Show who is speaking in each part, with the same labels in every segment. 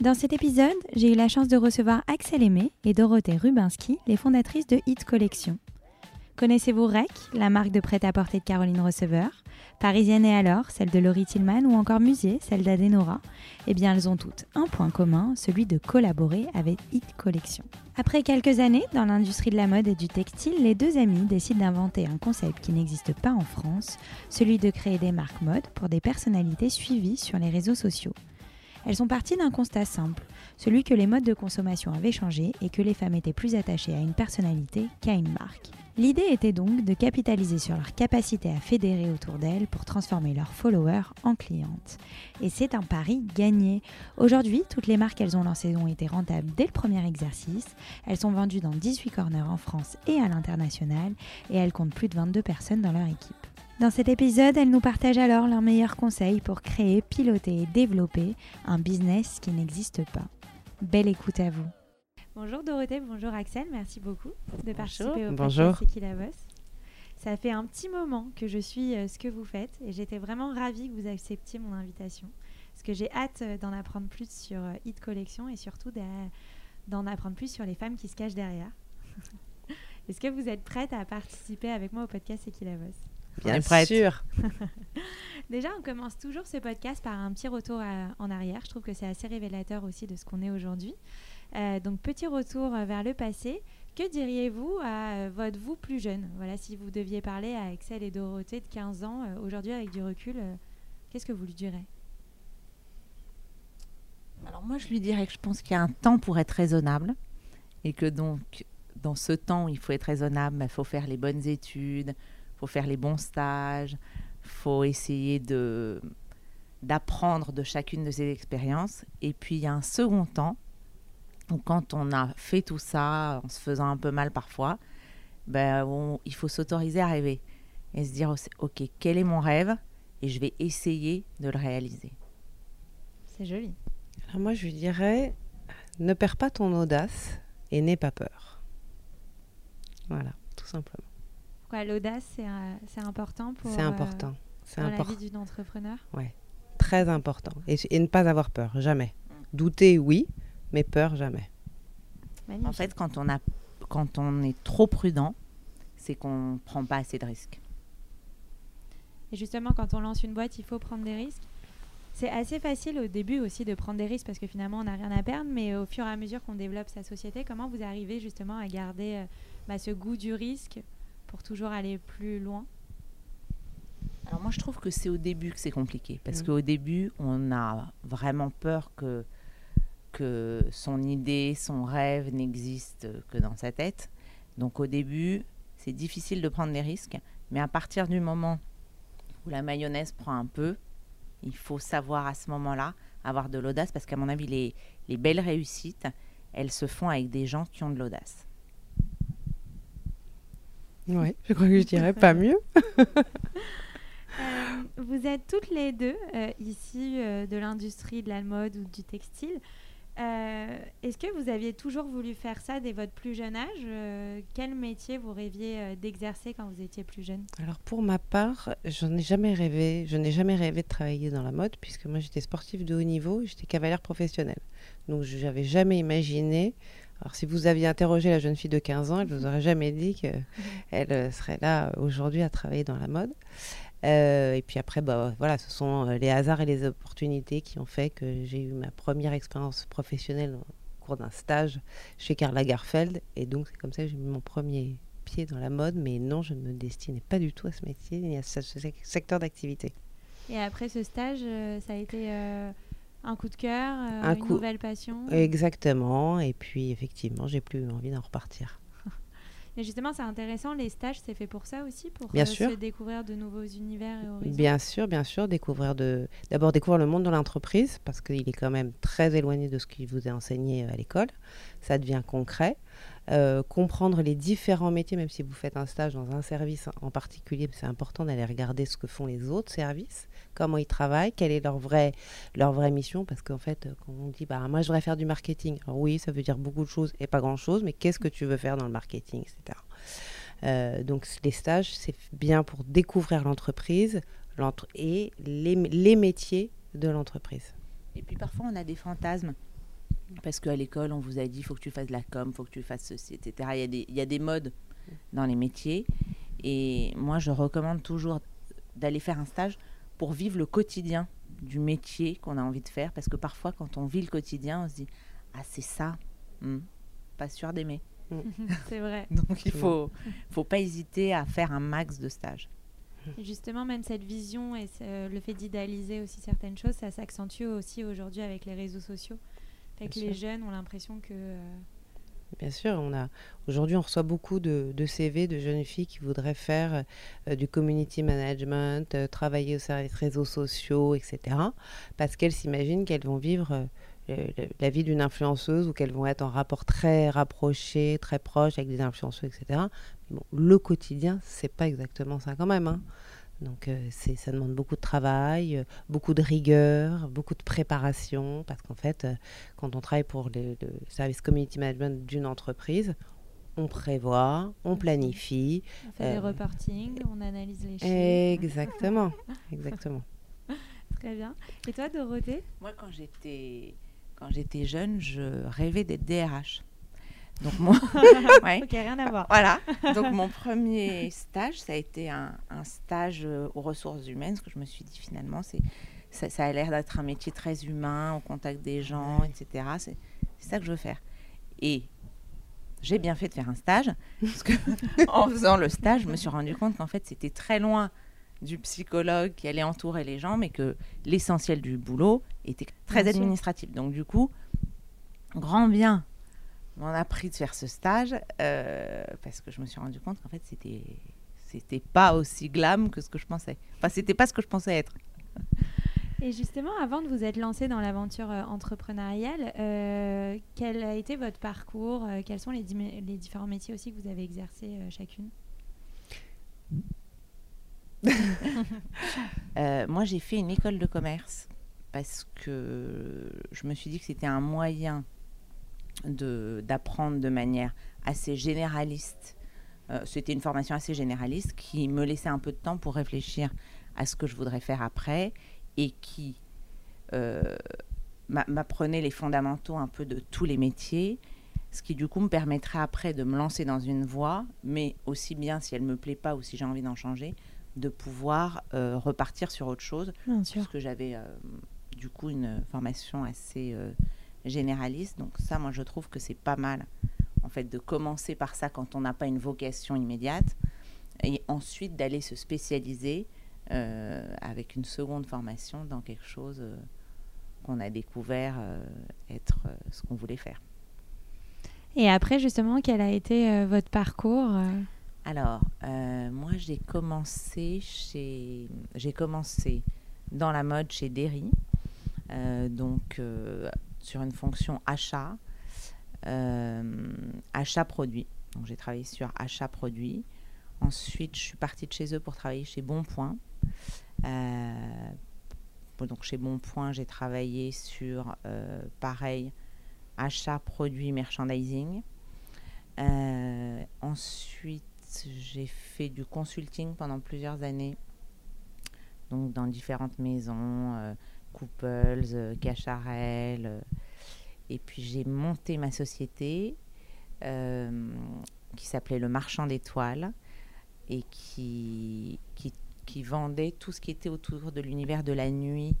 Speaker 1: Dans cet épisode, j'ai eu la chance de recevoir Axel Aimé et Dorothée Rubinski, les fondatrices de Hit Collection. Connaissez-vous REC, la marque de prêt-à-porter de Caroline Receveur? Parisienne et alors, celle de Laurie Tillman ou encore Musée, celle d'Adenora? Eh bien, elles ont toutes un point commun, celui de collaborer avec Hit Collection. Après quelques années dans l'industrie de la mode et du textile, les deux amies décident d'inventer un concept qui n'existe pas en France, celui de créer des marques mode pour des personnalités suivies sur les réseaux sociaux. Elles sont parties d'un constat simple, celui que les modes de consommation avaient changé et que les femmes étaient plus attachées à une personnalité qu'à une marque. L'idée était donc de capitaliser sur leur capacité à fédérer autour d'elles pour transformer leurs followers en clientes. Et c'est un pari gagné. Aujourd'hui, toutes les marques qu'elles ont lancées ont été rentables dès le premier exercice. Elles sont vendues dans 18 corners en France et à l'international et elles comptent plus de 22 personnes dans leur équipe. Dans cet épisode, elles nous partagent alors leurs meilleurs conseils pour créer, piloter et développer un business qui n'existe pas. Belle écoute à vous. Bonjour Dorothée, bonjour Axel, merci beaucoup de participer au
Speaker 2: bonjour.
Speaker 1: podcast C'est qui la bosse. Ça fait un petit moment que je suis euh, ce que vous faites et j'étais vraiment ravie que vous acceptiez mon invitation parce que j'ai hâte euh, d'en apprendre plus sur euh, Hit Collection et surtout d'en apprendre plus sur les femmes qui se cachent derrière. Est-ce que vous êtes prête à participer avec moi au podcast C'est qui la bosse?
Speaker 2: Bien sûr.
Speaker 1: Déjà, on commence toujours ce podcast par un petit retour en arrière. Je trouve que c'est assez révélateur aussi de ce qu'on est aujourd'hui. Euh, donc, petit retour vers le passé. Que diriez-vous à votre vous plus jeune? Voilà, si vous deviez parler à Excel et Dorothée de 15 ans, euh, aujourd'hui avec du recul, euh, qu'est-ce que vous lui direz?
Speaker 2: Alors moi, je lui dirais que je pense qu'il y a un temps pour être raisonnable et que donc, dans ce temps, il faut être raisonnable, il faut faire les bonnes études, faut faire les bons stages, faut essayer de d'apprendre de chacune de ces expériences. Et puis il y a un second temps où quand on a fait tout ça en se faisant un peu mal parfois, ben il faut s'autoriser à rêver et se dire ok quel est mon rêve et je vais essayer de le réaliser.
Speaker 1: C'est joli.
Speaker 3: Alors moi je lui dirais ne perds pas ton audace et n'aie pas peur. Voilà, tout simplement.
Speaker 1: L'audace, c'est important pour
Speaker 3: c'est important.
Speaker 1: c'est la vie d'une entrepreneur
Speaker 3: Oui, très important. Et, ne pas avoir peur, jamais. Douter, oui, mais peur, jamais.
Speaker 2: En fait, quand on, a, quand on est trop prudent, c'est qu'on ne prend pas assez de risques.
Speaker 1: Et justement, quand on lance une boîte, il faut prendre des risques. C'est assez facile au début aussi de prendre des risques parce que finalement, on n'a rien à perdre. Mais au fur et à mesure qu'on développe sa société, comment vous arrivez justement à garder euh, bah, ce goût du risque pour toujours aller plus loin
Speaker 2: Alors moi je trouve que c'est au début que c'est compliqué parce qu'au début on a vraiment peur que que son idée, son rêve n'existe que dans sa tête. Donc au début c'est difficile de prendre des risques, mais à partir du moment où la mayonnaise prend un peu, il faut savoir à ce moment-là avoir de l'audace parce qu'à mon avis les, les belles réussites, elles se font avec des gens qui ont de l'audace.
Speaker 3: Oui, je crois que je dirais pas mieux.
Speaker 1: Euh, vous êtes toutes les deux euh, ici euh, de l'industrie de la mode ou du textile. Est-ce que vous aviez toujours voulu faire ça dès votre plus jeune âge? Quel métier vous rêviez d'exercer quand vous étiez plus jeune?
Speaker 3: Alors pour ma part, je n'ai jamais rêvé. Je n'ai jamais rêvé de travailler dans la mode puisque moi j'étais sportive de haut niveau, j'étais cavalière professionnelle. Donc je n'avais jamais imaginé alors, si vous aviez interrogé la jeune fille de 15 ans, elle ne vous aurait jamais dit qu'elle euh, serait là aujourd'hui à travailler dans la mode. Euh, et puis après, bah, voilà, ce sont euh, les hasards et les opportunités qui ont fait que j'ai eu ma première expérience professionnelle au cours d'un stage chez Karl Lagerfeld. Et donc, c'est comme ça que j'ai mis mon premier pied dans la mode. Mais non, je ne me destinais pas du tout à ce métier ni à ce secteur d'activité.
Speaker 1: Et après ce stage, ça a été un coup de cœur, euh, une nouvelle passion.
Speaker 3: Exactement. Et puis effectivement, j'ai plus envie d'en repartir.
Speaker 1: Et justement, c'est intéressant, les stages, c'est fait pour ça aussi, pour
Speaker 3: Bien
Speaker 1: euh,
Speaker 3: sûr.
Speaker 1: se découvrir de nouveaux univers et horizons.
Speaker 3: Bien sûr, bien sûr, découvrir de d'abord découvrir le monde de l'entreprise parce qu'il est quand même très éloigné de ce qui vous est enseigné euh, à l'école. Ça devient concret. Euh, comprendre les différents métiers, même si vous faites un stage dans un service en particulier, c'est important d'aller regarder ce que font les autres services, comment ils travaillent, quelle est leur vraie, leur vraie mission, parce qu'en fait, euh, quand on dit, bah, moi je voudrais faire du marketing, Alors oui, ça veut dire beaucoup de choses et pas grand-chose, mais qu'est-ce que tu veux faire dans le marketing, etc. Euh, donc les stages, c'est bien pour découvrir l'entreprise l'entre- et les, les métiers de l'entreprise.
Speaker 2: Et puis parfois, on a des fantasmes. Parce qu'à l'école, on vous a dit, il faut que tu fasses de la com, il faut que tu fasses ceci, etc. Il y, a des, il y a des modes dans les métiers. Et moi, je recommande toujours d'aller faire un stage pour vivre le quotidien du métier qu'on a envie de faire. Parce que parfois, quand on vit le quotidien, on se dit, ah, c'est ça. Hmm, pas sûr d'aimer.
Speaker 1: c'est vrai.
Speaker 2: Donc, il faut, faut pas hésiter à faire un max de stages.
Speaker 1: Et justement, même cette vision et ce- le fait d'idéaliser aussi certaines choses, ça s'accentue aussi aujourd'hui avec les réseaux sociaux. Fait que les jeunes ont l'impression que. euh,
Speaker 3: Bien sûr, on a aujourd'hui on reçoit beaucoup de, CV de jeunes filles qui voudraient faire euh, du community management, euh, travailler au service réseaux sociaux, etc. Parce qu'elles s'imaginent qu'elles vont vivre euh, la vie d'une influenceuse ou qu'elles vont être en rapport très rapproché, très proche avec des influenceurs, etc. Le quotidien, c'est pas exactement ça quand même. hein. Donc euh, c'est, ça demande beaucoup de travail, euh, beaucoup de rigueur, beaucoup de préparation, parce qu'en fait, euh, quand on travaille pour le, le service community management d'une entreprise, on prévoit, on planifie.
Speaker 1: on fait des reportings, on analyse les chiffres.
Speaker 3: Exactement, exactement.
Speaker 1: Très bien. Et toi, Dorothée?
Speaker 2: Moi, quand j'étais quand j'étais jeune, je rêvais d'être DRH. Donc moi, ouais.
Speaker 1: Ok, rien à voir.
Speaker 2: Voilà. Donc mon premier stage, ça a été un, un stage euh, aux ressources humaines, parce que je me suis dit finalement, c'est ça, ça a l'air d'être un métier très humain, au contact des gens, etc. C'est ça que je veux faire. Et j'ai bien fait de faire un stage, parce que en faisant le stage, je me suis rendu compte qu'en fait, c'était très loin du psychologue qui allait entourer les gens, mais que l'essentiel du boulot était très administratif. Donc du coup, grand bien m'en a pris de faire ce stage, euh, parce que je me suis rendu compte qu'en fait, c'était c'était pas aussi glam que ce que je pensais. Enfin, c'était pas ce que je pensais être.
Speaker 1: Et justement, avant de vous être lancé dans l'aventure euh, entrepreneuriale, euh, quel a été votre parcours Quels sont les, les différents métiers aussi que vous avez exercés chacune?
Speaker 2: Moi, j'ai fait une école de commerce parce que je me suis dit que c'était un moyen d'apprendre de, manière assez généraliste. Euh, c'était une formation assez généraliste qui me laissait un peu de temps pour réfléchir à ce que je voudrais faire après et qui euh, m'a- m'apprenait les fondamentaux un peu de tous les métiers, ce qui du coup me permettrait après de me lancer dans une voie, mais aussi bien si elle me plaît pas ou si j'ai envie d'en changer, de pouvoir euh, repartir sur autre chose,
Speaker 1: Bien sûr.
Speaker 2: puisque j'avais euh, du coup une formation assez généraliste. Donc ça, moi, je trouve que c'est pas mal, en fait, de commencer par ça quand on n'a pas une vocation immédiate, et ensuite d'aller se spécialiser euh, avec une seconde formation dans quelque chose euh, qu'on a découvert euh, être ce qu'on voulait faire.
Speaker 1: Et après, justement, quel a été votre parcours
Speaker 2: Alors, moi, j'ai commencé chez, j'ai commencé dans la mode chez Derry, euh, donc euh, sur une fonction achat, euh, achat produit. Donc, j'ai travaillé sur achat produit. Ensuite, je suis partie de chez eux pour travailler chez Bonpoint. Euh, donc, chez Bonpoint, j'ai travaillé sur, euh, pareil, achat produit merchandising. Ensuite, j'ai fait du consulting pendant plusieurs années, donc dans différentes maisons, Couples, euh, Cacharel, euh, et puis j'ai monté ma société euh, qui s'appelait Le Marchand d'étoiles et qui, qui, qui vendait tout ce qui était autour de l'univers de la nuit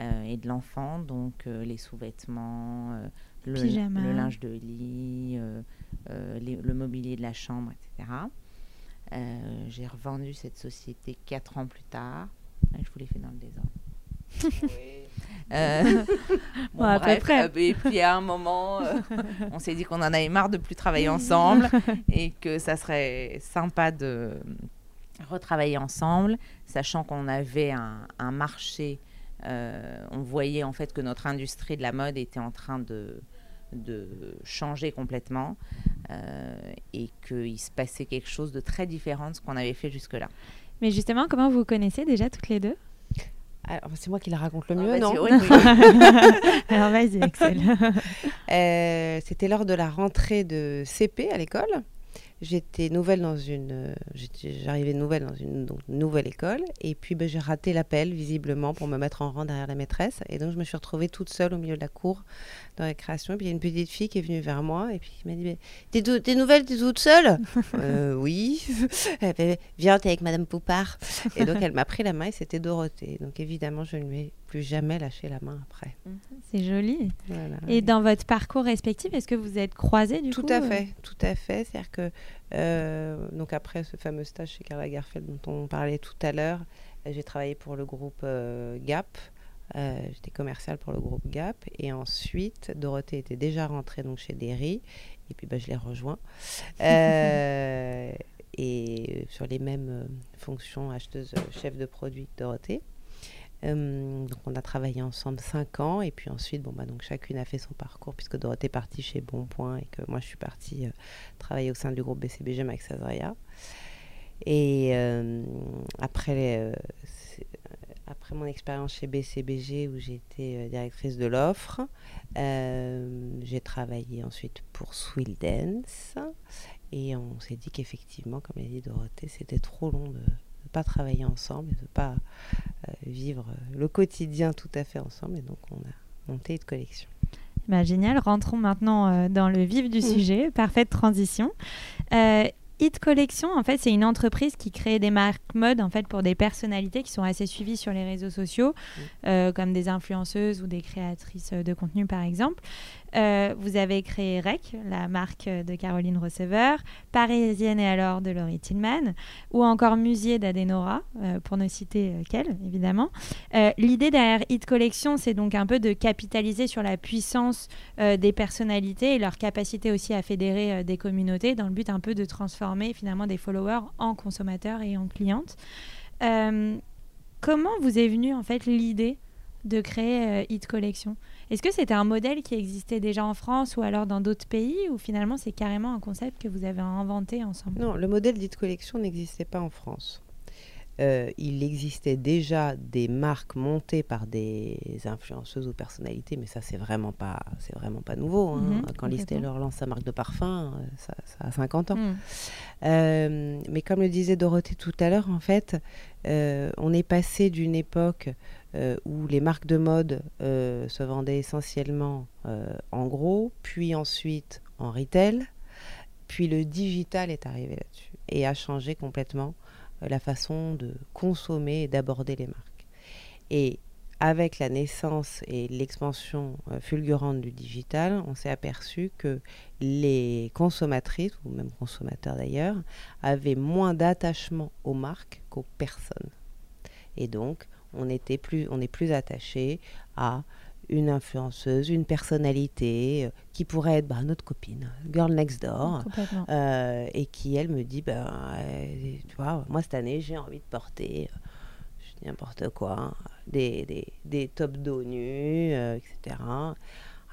Speaker 2: euh, et de l'enfant, donc euh, les sous-vêtements, euh, le, linge de lit, les- le mobilier de la chambre, etc. J'ai revendu cette société quatre ans plus tard. Je vous l'ai fait dans le désordre. Euh,
Speaker 1: Bon, près.
Speaker 2: euh, et puis à un moment, euh, on s'est dit qu'on en avait marre de plus travailler ensemble et que ça serait sympa de retravailler ensemble, sachant qu'on avait un, un marché. euh, on voyait en fait que notre industrie de la mode était en train de, de changer complètement euh, et qu'il se passait quelque chose de très différent de ce qu'on avait fait jusque-là.
Speaker 1: Mais justement, comment vous connaissez déjà toutes les deux?
Speaker 3: C'est moi qui la raconte le
Speaker 2: Ah,
Speaker 3: mieux, non
Speaker 2: oui, oui.
Speaker 1: Alors vas-y, Axel.
Speaker 3: Euh, C'était lors de la rentrée de CP à l'école. J'étais nouvelle dans une, euh, j'arrivais nouvelle dans une donc, nouvelle école. Et puis ben, j'ai raté l'appel visiblement pour me mettre en rang derrière la maîtresse et donc je me suis retrouvée toute seule au milieu de la cour dans la création. Et puis il y a une petite fille qui est venue vers moi. Et puis qui m'a dit t'es, t'es nouvelle t'es toute seule? Euh, oui. Elle fait, viens t'es avec Madame Poupard. Et donc elle m'a pris la main et c'était Dorothée. Donc évidemment je ne lui ai plus jamais lâché la main après
Speaker 1: C'est joli.
Speaker 3: Voilà.
Speaker 1: Et dans votre parcours respectif, est-ce que vous êtes croisés du
Speaker 3: Tout
Speaker 1: coup
Speaker 3: à
Speaker 1: euh
Speaker 3: fait, tout à fait. C'est-à-dire que, euh, donc après ce fameux stage chez Karl Lagerfeld dont on parlait tout à l'heure, euh, j'ai travaillé pour le groupe euh, Gap. Euh, J'étais commerciale pour le groupe Gap. Et ensuite, Dorothée était déjà rentrée donc, chez Derry. Et puis, bah, je l'ai rejoint. Et sur les mêmes fonctions, acheteuse, chef de produit Dorothée. Euh, donc on a travaillé ensemble cinq ans et puis ensuite bon bah donc chacune a fait son parcours puisque Dorothée est partie chez Bonpoint et que moi je suis partie euh, travailler au sein du groupe BCBG Max Azria. Et euh, après après mon expérience chez BCBG où j'étais directrice de l'offre, j'ai travaillé ensuite pour Swill Dance et on s'est dit qu'effectivement, comme l'a dit Dorothée, c'était trop long de ne pas travailler ensemble de ne pas euh, vivre euh, le quotidien tout à fait ensemble. Et donc, on a monté une collection.
Speaker 1: Bah, génial, rentrons maintenant euh, dans le vif du
Speaker 3: Mm.
Speaker 1: sujet. Parfaite transition. Euh, Hit Collection, en fait, c'est une entreprise qui crée des marques mode en fait pour des personnalités qui sont assez suivies sur les réseaux sociaux, euh, comme des influenceuses ou des créatrices de contenu, par exemple. Euh, vous avez créé REC, la marque de Caroline Receveur, Parisienne et alors de Laurie Tillman, ou encore Musier d'Adenora, euh, pour ne citer qu'elle, évidemment. Euh, L'idée derrière Hit Collection, c'est donc un peu de capitaliser sur la puissance des personnalités et leur capacité aussi à fédérer des communautés dans le but un peu de transformer finalement des followers en consommateurs et en clientes. Comment vous est venue en fait l'idée de créer Hit Collection? Est-ce que c'était un modèle qui existait déjà en France ou alors dans d'autres pays ou finalement c'est carrément un concept que vous avez inventé ensemble?
Speaker 3: Non, le modèle dite collection n'existait pas en France. Euh, il existait déjà des marques montées par des influenceuses ou personnalités, mais ça c'est vraiment pas, c'est vraiment pas nouveau. hein.
Speaker 1: Mhm,
Speaker 3: Quand Liz. Taylor lance sa marque de parfum, euh, ça, ça a 50 ans.
Speaker 1: Hmm.
Speaker 3: Euh, mais comme le disait Dorothée tout à l'heure, en fait, euh, on est passé d'une époque euh, où les marques de mode euh, se vendaient essentiellement euh, en gros, puis ensuite en retail, puis le digital est arrivé là-dessus et a changé complètement la façon de consommer et d'aborder les marques. Et avec la naissance et l'expansion fulgurante du digital, on s'est aperçu que les consommatrices, ou même consommateurs d'ailleurs, avaient moins d'attachement aux marques qu'aux personnes. Et donc, on, était plus, on est plus attaché à une influenceuse, une personnalité euh, qui pourrait être bah, notre copine, girl next door, euh, et qui, elle, me dit, ben, euh, tu vois, moi, cette année, j'ai envie de porter, je dis n'importe quoi, hein, des, des, des top dos nus, etc.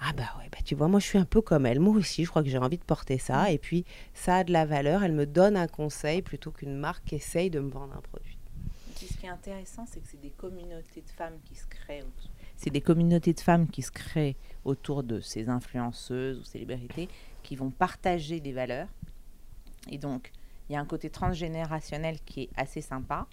Speaker 3: Ah bah ouais, bah tu vois, moi, je suis un peu comme elle. Moi aussi, je crois que j'ai envie de porter ça. Et puis, ça a de la valeur. Elle me donne un conseil plutôt qu'une marque qui essaye de me vendre un produit.
Speaker 2: Ce qui est intéressant, c'est que c'est des communautés de femmes qui se créent. C'est des communautés de femmes qui se créent autour de ces influenceuses ou célébrités qui vont partager des valeurs. Et donc, il y a un côté transgénérationnel qui est assez sympa,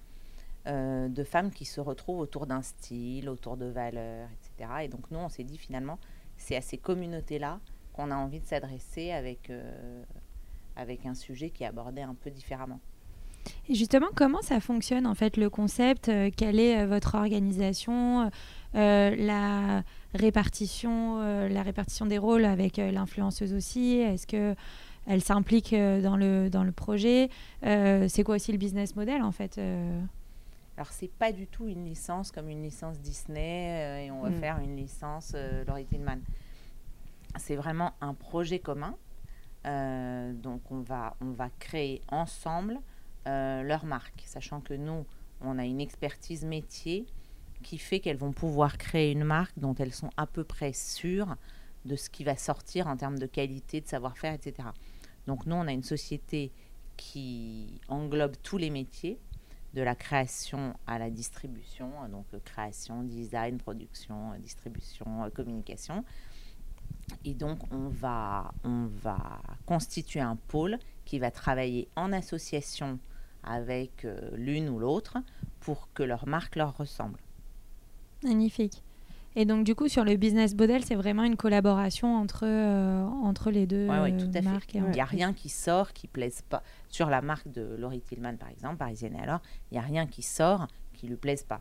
Speaker 2: euh, de femmes qui se retrouvent autour d'un style, autour de valeurs, etc. Et donc, nous, on s'est dit finalement, c'est à ces communautés-là qu'on a envie de s'adresser avec, euh, avec un sujet qui est abordé un peu différemment.
Speaker 1: Et justement, comment ça fonctionne en fait le concept euh, Quelle est euh, votre organisation euh, La répartition, la répartition des rôles avec l'influenceuse aussi? Est-ce que elle s'implique dans le dans le projet? C'est quoi aussi le business model en fait
Speaker 2: Alors, c'est pas du tout une licence comme une licence Disney euh, et on va
Speaker 3: Mm.
Speaker 2: faire une licence euh, Laurie Tillman. C'est vraiment un projet commun. Euh, donc, on va, on va créer ensemble euh, leur marque, sachant que nous, on a une expertise métier qui fait qu'elles vont pouvoir créer une marque dont elles sont à peu près sûres de ce qui va sortir en termes de qualité, de savoir-faire, etc. Donc, nous, on a une société qui englobe tous les métiers de la création à la distribution, donc euh, création, design, production, euh, distribution, communication. Et donc, on va, on va constituer un pôle qui va travailler en association avec euh, l'une ou l'autre pour que leur marque leur ressemble.
Speaker 1: Magnifique. Et donc, du coup, sur le business model, c'est vraiment une collaboration entre, euh, entre les deux
Speaker 2: Ouais, ouais, tout à fait.
Speaker 1: marques. et
Speaker 2: Il n'y a rien qui sort qui plaise pas. Sur la marque de Laurie Tillman, par exemple, Parisienne et alors, il n'y a rien qui sort qui lui plaise pas.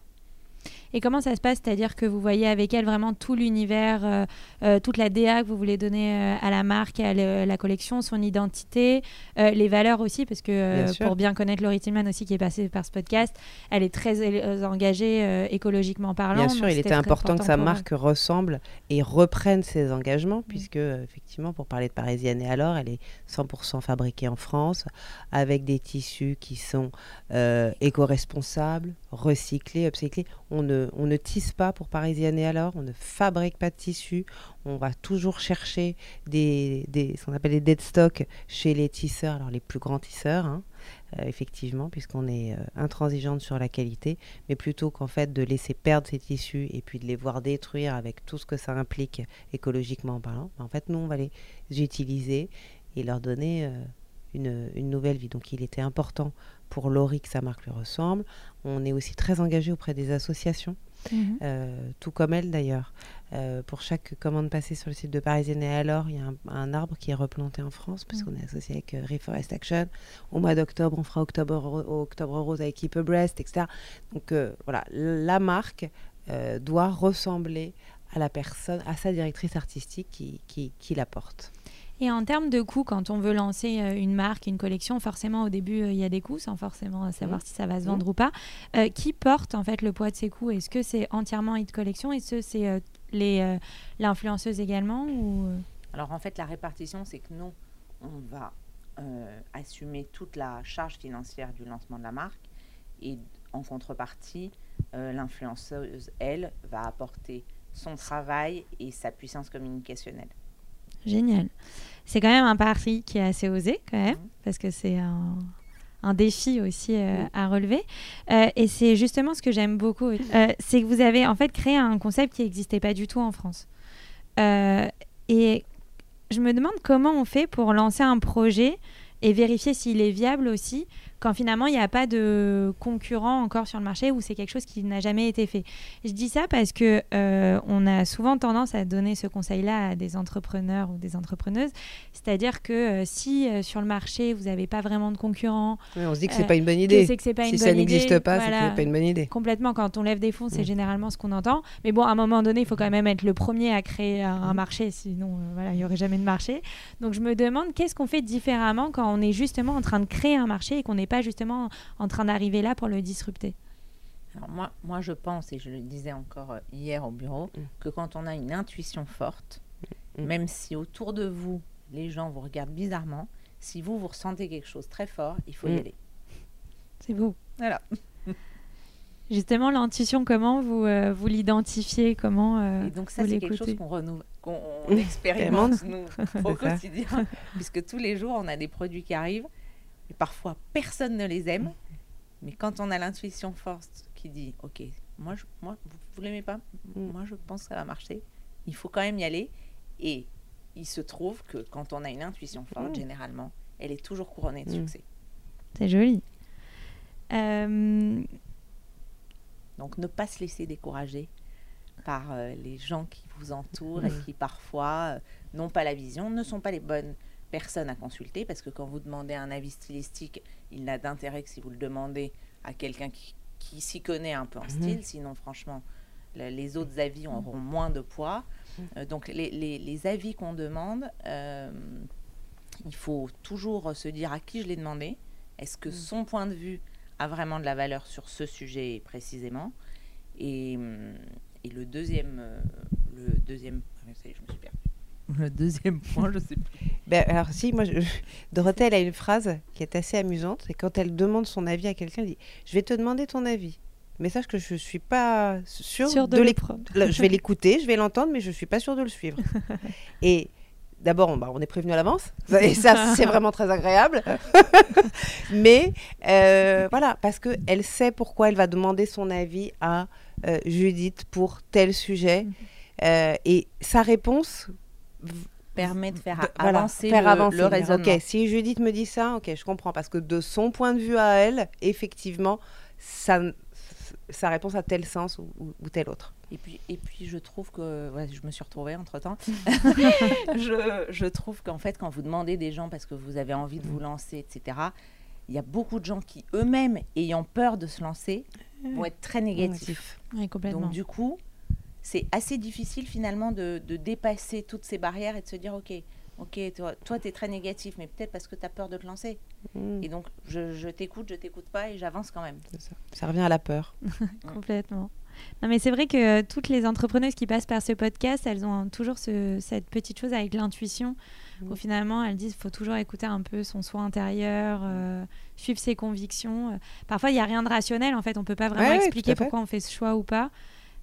Speaker 1: Et comment ça se passe? C'est-à-dire que vous voyez avec elle vraiment tout l'univers, euh, euh, toute la DA que vous voulez donner euh, à la marque, à le- la collection, son identité, les valeurs aussi, parce que
Speaker 3: Bien
Speaker 1: pour bien connaître Laurie Tillman aussi, qui est passée par ce podcast, elle est très engagée écologiquement parlant.
Speaker 3: Bien sûr, il était important que sa
Speaker 1: elle.
Speaker 3: marque ressemble et reprenne ses engagements,
Speaker 1: Mm.
Speaker 3: puisque effectivement, pour parler de Parisienne et alors, elle est 100% fabriquée en France, avec des tissus qui sont euh, éco-responsables, recyclés, upcyclés. On on ne tisse pas pour Parisienne et alors, on ne fabrique pas de tissus. On va toujours chercher des, des, ce qu'on appelle les dead stock chez les tisseurs, alors les plus grands tisseurs, hein, euh, effectivement, puisqu'on est euh, intransigeante sur la qualité mais plutôt qu'en fait de laisser perdre ces tissus et puis de les voir détruire avec tout ce que ça implique écologiquement parlant, ben, en fait nous on va les utiliser et leur donner euh, une, une nouvelle vie. Donc il était important pour Laurie que sa marque lui ressemble. On est aussi très engagé auprès des associations,
Speaker 1: Mhm.
Speaker 3: euh, tout comme elle d'ailleurs. Euh, pour chaque commande passée sur le site de Parisienne et alors, il y a un, un arbre qui est replanté en France, puisqu'on est associé avec euh, Reforest Action. Au mois d'octobre, on fera Octobre, Octobre Rose avec Keep a Breast, etc. Donc voilà, la marque doit ressembler à la personne, à sa directrice artistique qui, qui, qui la porte.
Speaker 1: Et en termes de coûts, quand on veut lancer euh, une marque, une collection, forcément au début euh, il y a des coûts, sans forcément savoir si ça va se vendre ou pas. Euh, qui porte en fait le poids de ces coûts? Est-ce que c'est entièrement Hit Collection? Est-ce que c'est euh, les l'influenceuse également ou
Speaker 2: Alors en fait, la répartition, c'est que nous, on va assumer toute la charge financière du lancement de la marque et en contrepartie, l'influenceuse, elle, va apporter son travail et sa puissance communicationnelle.
Speaker 1: Génial. C'est quand même un pari qui est assez osé quand même, parce que c'est un, un défi aussi euh, à relever. Euh, et c'est justement ce que j'aime beaucoup, euh, c'est que vous avez en fait créé un concept qui n'existait pas du tout en France. Et je me demande comment on fait pour lancer un projet et vérifier s'il est viable aussi quand finalement il n'y a pas de concurrent encore sur le marché ou c'est quelque chose qui n'a jamais été fait. Je dis ça parce que euh, on a souvent tendance à donner ce conseil-là à des entrepreneurs ou des entrepreneuses, c'est-à-dire que euh, si euh, sur le marché vous n'avez pas vraiment de concurrents,
Speaker 3: on se dit que c'est pas une bonne
Speaker 1: que
Speaker 3: idée.
Speaker 1: que c'est pas
Speaker 3: si
Speaker 1: une
Speaker 3: ça n'existe pas, c'est que
Speaker 1: voilà.
Speaker 3: c'est pas une bonne idée.
Speaker 1: Complètement, quand on lève des fonds, c'est
Speaker 3: Mm.
Speaker 1: généralement ce qu'on entend. Mais bon, à un moment donné, il faut quand même être le premier à créer un, un marché, sinon voilà, il n'y aurait jamais de marché. Donc je me demande qu'est-ce qu'on fait différemment quand on est justement en train de créer un marché et qu'on n'est pas justement en train d'arriver là pour le disrupter.
Speaker 2: Alors moi, moi, je pense, et je le disais encore euh, hier au bureau,
Speaker 3: Mm.
Speaker 2: que quand on a une intuition forte,
Speaker 3: Mm.
Speaker 2: même si autour de vous, les gens vous regardent bizarrement, si vous, vous ressentez quelque chose très fort, il faut y
Speaker 3: Mm.
Speaker 2: aller.
Speaker 1: C'est beau.
Speaker 2: Voilà.
Speaker 1: Justement, l'intuition, comment vous, euh, vous l'identifiez? Comment euh,
Speaker 2: Et donc ça, c'est quelque chose qu'on renouvelle, qu'on on expérimente nous au quotidien, puisque tous les jours on a des produits qui arrivent et parfois personne ne les aime, mais quand on a l'intuition forte qui dit ok, moi, je, moi vous, vous l'aimez pas,
Speaker 3: Mm.
Speaker 2: moi je pense que ça va marcher, il faut quand même y aller et il se trouve que quand on a une intuition forte,
Speaker 3: Mm.
Speaker 2: généralement, elle est toujours couronnée de
Speaker 3: Mm.
Speaker 2: succès.
Speaker 1: C'est joli. Euh,
Speaker 2: Donc ne pas se laisser décourager par euh, les gens qui vous entourent et qui parfois euh, n'ont pas la vision, ne sont pas les bonnes personnes à consulter parce que quand vous demandez un avis stylistique, il n'a d'intérêt que si vous le demandez à quelqu'un qui, qui s'y connaît un peu en style, sinon franchement le- les autres avis auront moins de poids. Euh, donc les, les- les avis qu'on demande, euh, il faut toujours se dire à qui je l'ai demandé. Est-ce que son point de vue a vraiment de la valeur sur ce sujet précisément? Et, et le deuxième, euh, le deuxième, ah, je me suis perdue. Le deuxième point, je sais plus.
Speaker 3: Ben, alors si, moi, je... Dorothée, elle a une phrase qui est assez amusante. C'est quand elle demande son avis à quelqu'un, elle dit « Je vais te demander ton avis. Mais sache que je ne suis pas sûre
Speaker 1: Sûre de
Speaker 3: de l'écouter. Je vais l'écouter, je vais l'entendre, mais je ne suis pas sûre de le suivre. et d'abord, on, bah, on est prévenu à l'avance. Et ça, c'est vraiment très agréable. mais euh, voilà, parce qu'elle sait pourquoi elle va demander son avis à euh, Judith pour tel sujet.
Speaker 1: Mhm.
Speaker 3: Euh, et sa réponse
Speaker 2: Permet de faire
Speaker 3: de- voilà,
Speaker 2: avancer,
Speaker 3: faire
Speaker 2: le,
Speaker 3: avancer.
Speaker 2: le raisonnement.
Speaker 3: Ok, si Judith me dit ça, ok, je comprends. Parce que de son point de vue à elle, effectivement, ça, sa réponse a tel sens ou, ou- ou tel autre.
Speaker 2: Et puis, et puis je trouve que, ouais, je me suis retrouvée entre temps. je, je trouve qu'en fait, quand vous demandez des gens parce que vous avez envie de vous lancer, etc., il y a beaucoup de gens qui eux-mêmes, ayant peur de se lancer, vont être très négatifs.
Speaker 1: Oui, complètement.
Speaker 2: Donc du coup, c'est assez difficile finalement de, de dépasser toutes ces barrières et de se dire, ok, ok, toi, toi tu es très négatif, mais peut-être parce que tu as peur de te lancer.
Speaker 3: Mm,
Speaker 2: Et donc, je, je t'écoute, je t'écoute pas et j'avance quand même.
Speaker 3: c'est ça. Ça revient à la peur.
Speaker 1: Complètement. Non, mais c'est vrai que euh, toutes les entrepreneuses qui passent par ce podcast, elles ont toujours ce- cette petite chose avec l'intuition,
Speaker 3: Mhm.
Speaker 1: où finalement elles disent qu'il faut toujours écouter un peu son soi intérieur, euh, suivre ses convictions. Euh, Parfois, il n'y a rien de rationnel, en fait, on peut pas vraiment
Speaker 3: Ouais,
Speaker 1: expliquer pourquoi on fait ce choix ou pas,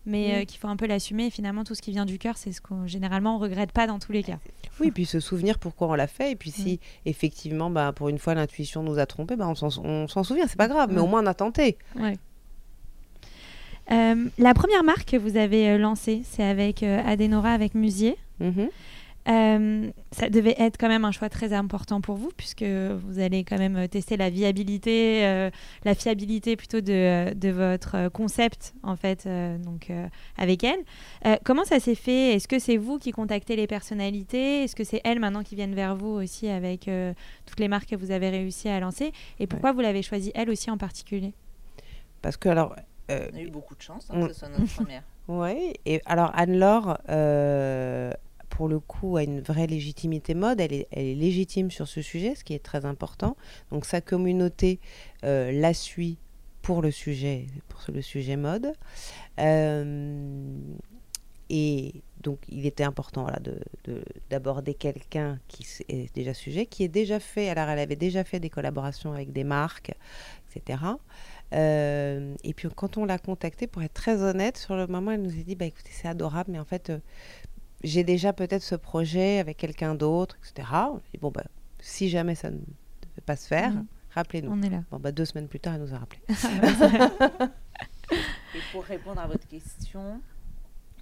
Speaker 1: mais
Speaker 3: Mhm.
Speaker 1: euh, qu'il faut un peu l'assumer. Et finalement, tout ce qui vient du cœur, c'est ce qu'on généralement on regrette pas dans tous les cas.
Speaker 3: Oui, puis se souvenir pourquoi on l'a fait. Et puis si effectivement, bah, pour une fois, l'intuition nous a trompés, bah, on s'en souvient, c'est pas grave, mais
Speaker 1: Mm.
Speaker 3: au moins on a tenté.
Speaker 1: Ouais. Euh, la première marque que vous avez euh, lancée, c'est avec euh, Adenora, avec Musier. Euh, ça devait être quand même un choix très important pour vous, puisque vous allez quand même euh, tester la viabilité, euh, la fiabilité plutôt de, de votre concept, en fait, euh, donc euh, avec elle. Euh, comment ça s'est fait? Est-ce que c'est vous qui contactez les personnalités? Est-ce que c'est elles maintenant qui viennent vers vous aussi avec euh, toutes les marques que vous avez réussi à lancer? Et pourquoi vous l'avez choisie elle aussi en particulier?
Speaker 3: Parce que alors. euh,
Speaker 2: On a eu beaucoup de chance hein,
Speaker 3: On-
Speaker 2: que ce soit notre première.
Speaker 3: Oui, et alors Anne-Laure, euh, pour le coup, a une vraie légitimité mode. Elle est, légitime sur ce sujet, ce qui est très important. Donc sa communauté euh, la suit pour le sujet, pour le sujet mode. Euh, et donc il était important voilà, de- d'aborder quelqu'un qui est déjà sujet, qui est déjà fait. Alors elle avait déjà fait des collaborations avec des marques, etc. Euh, et puis quand on l'a contactée, pour être très honnête, sur le moment, elle nous a dit bah écoutez, c'est adorable, mais en fait, j'ai déjà peut-être ce projet avec quelqu'un d'autre, etc. On a dit bon bah si jamais ça ne devait pas se faire,
Speaker 1: Mhm.
Speaker 3: rappelez-nous.
Speaker 1: On est là.
Speaker 3: Bon bah deux semaines plus tard, elle nous a rappelé.
Speaker 2: Et pour répondre à votre question,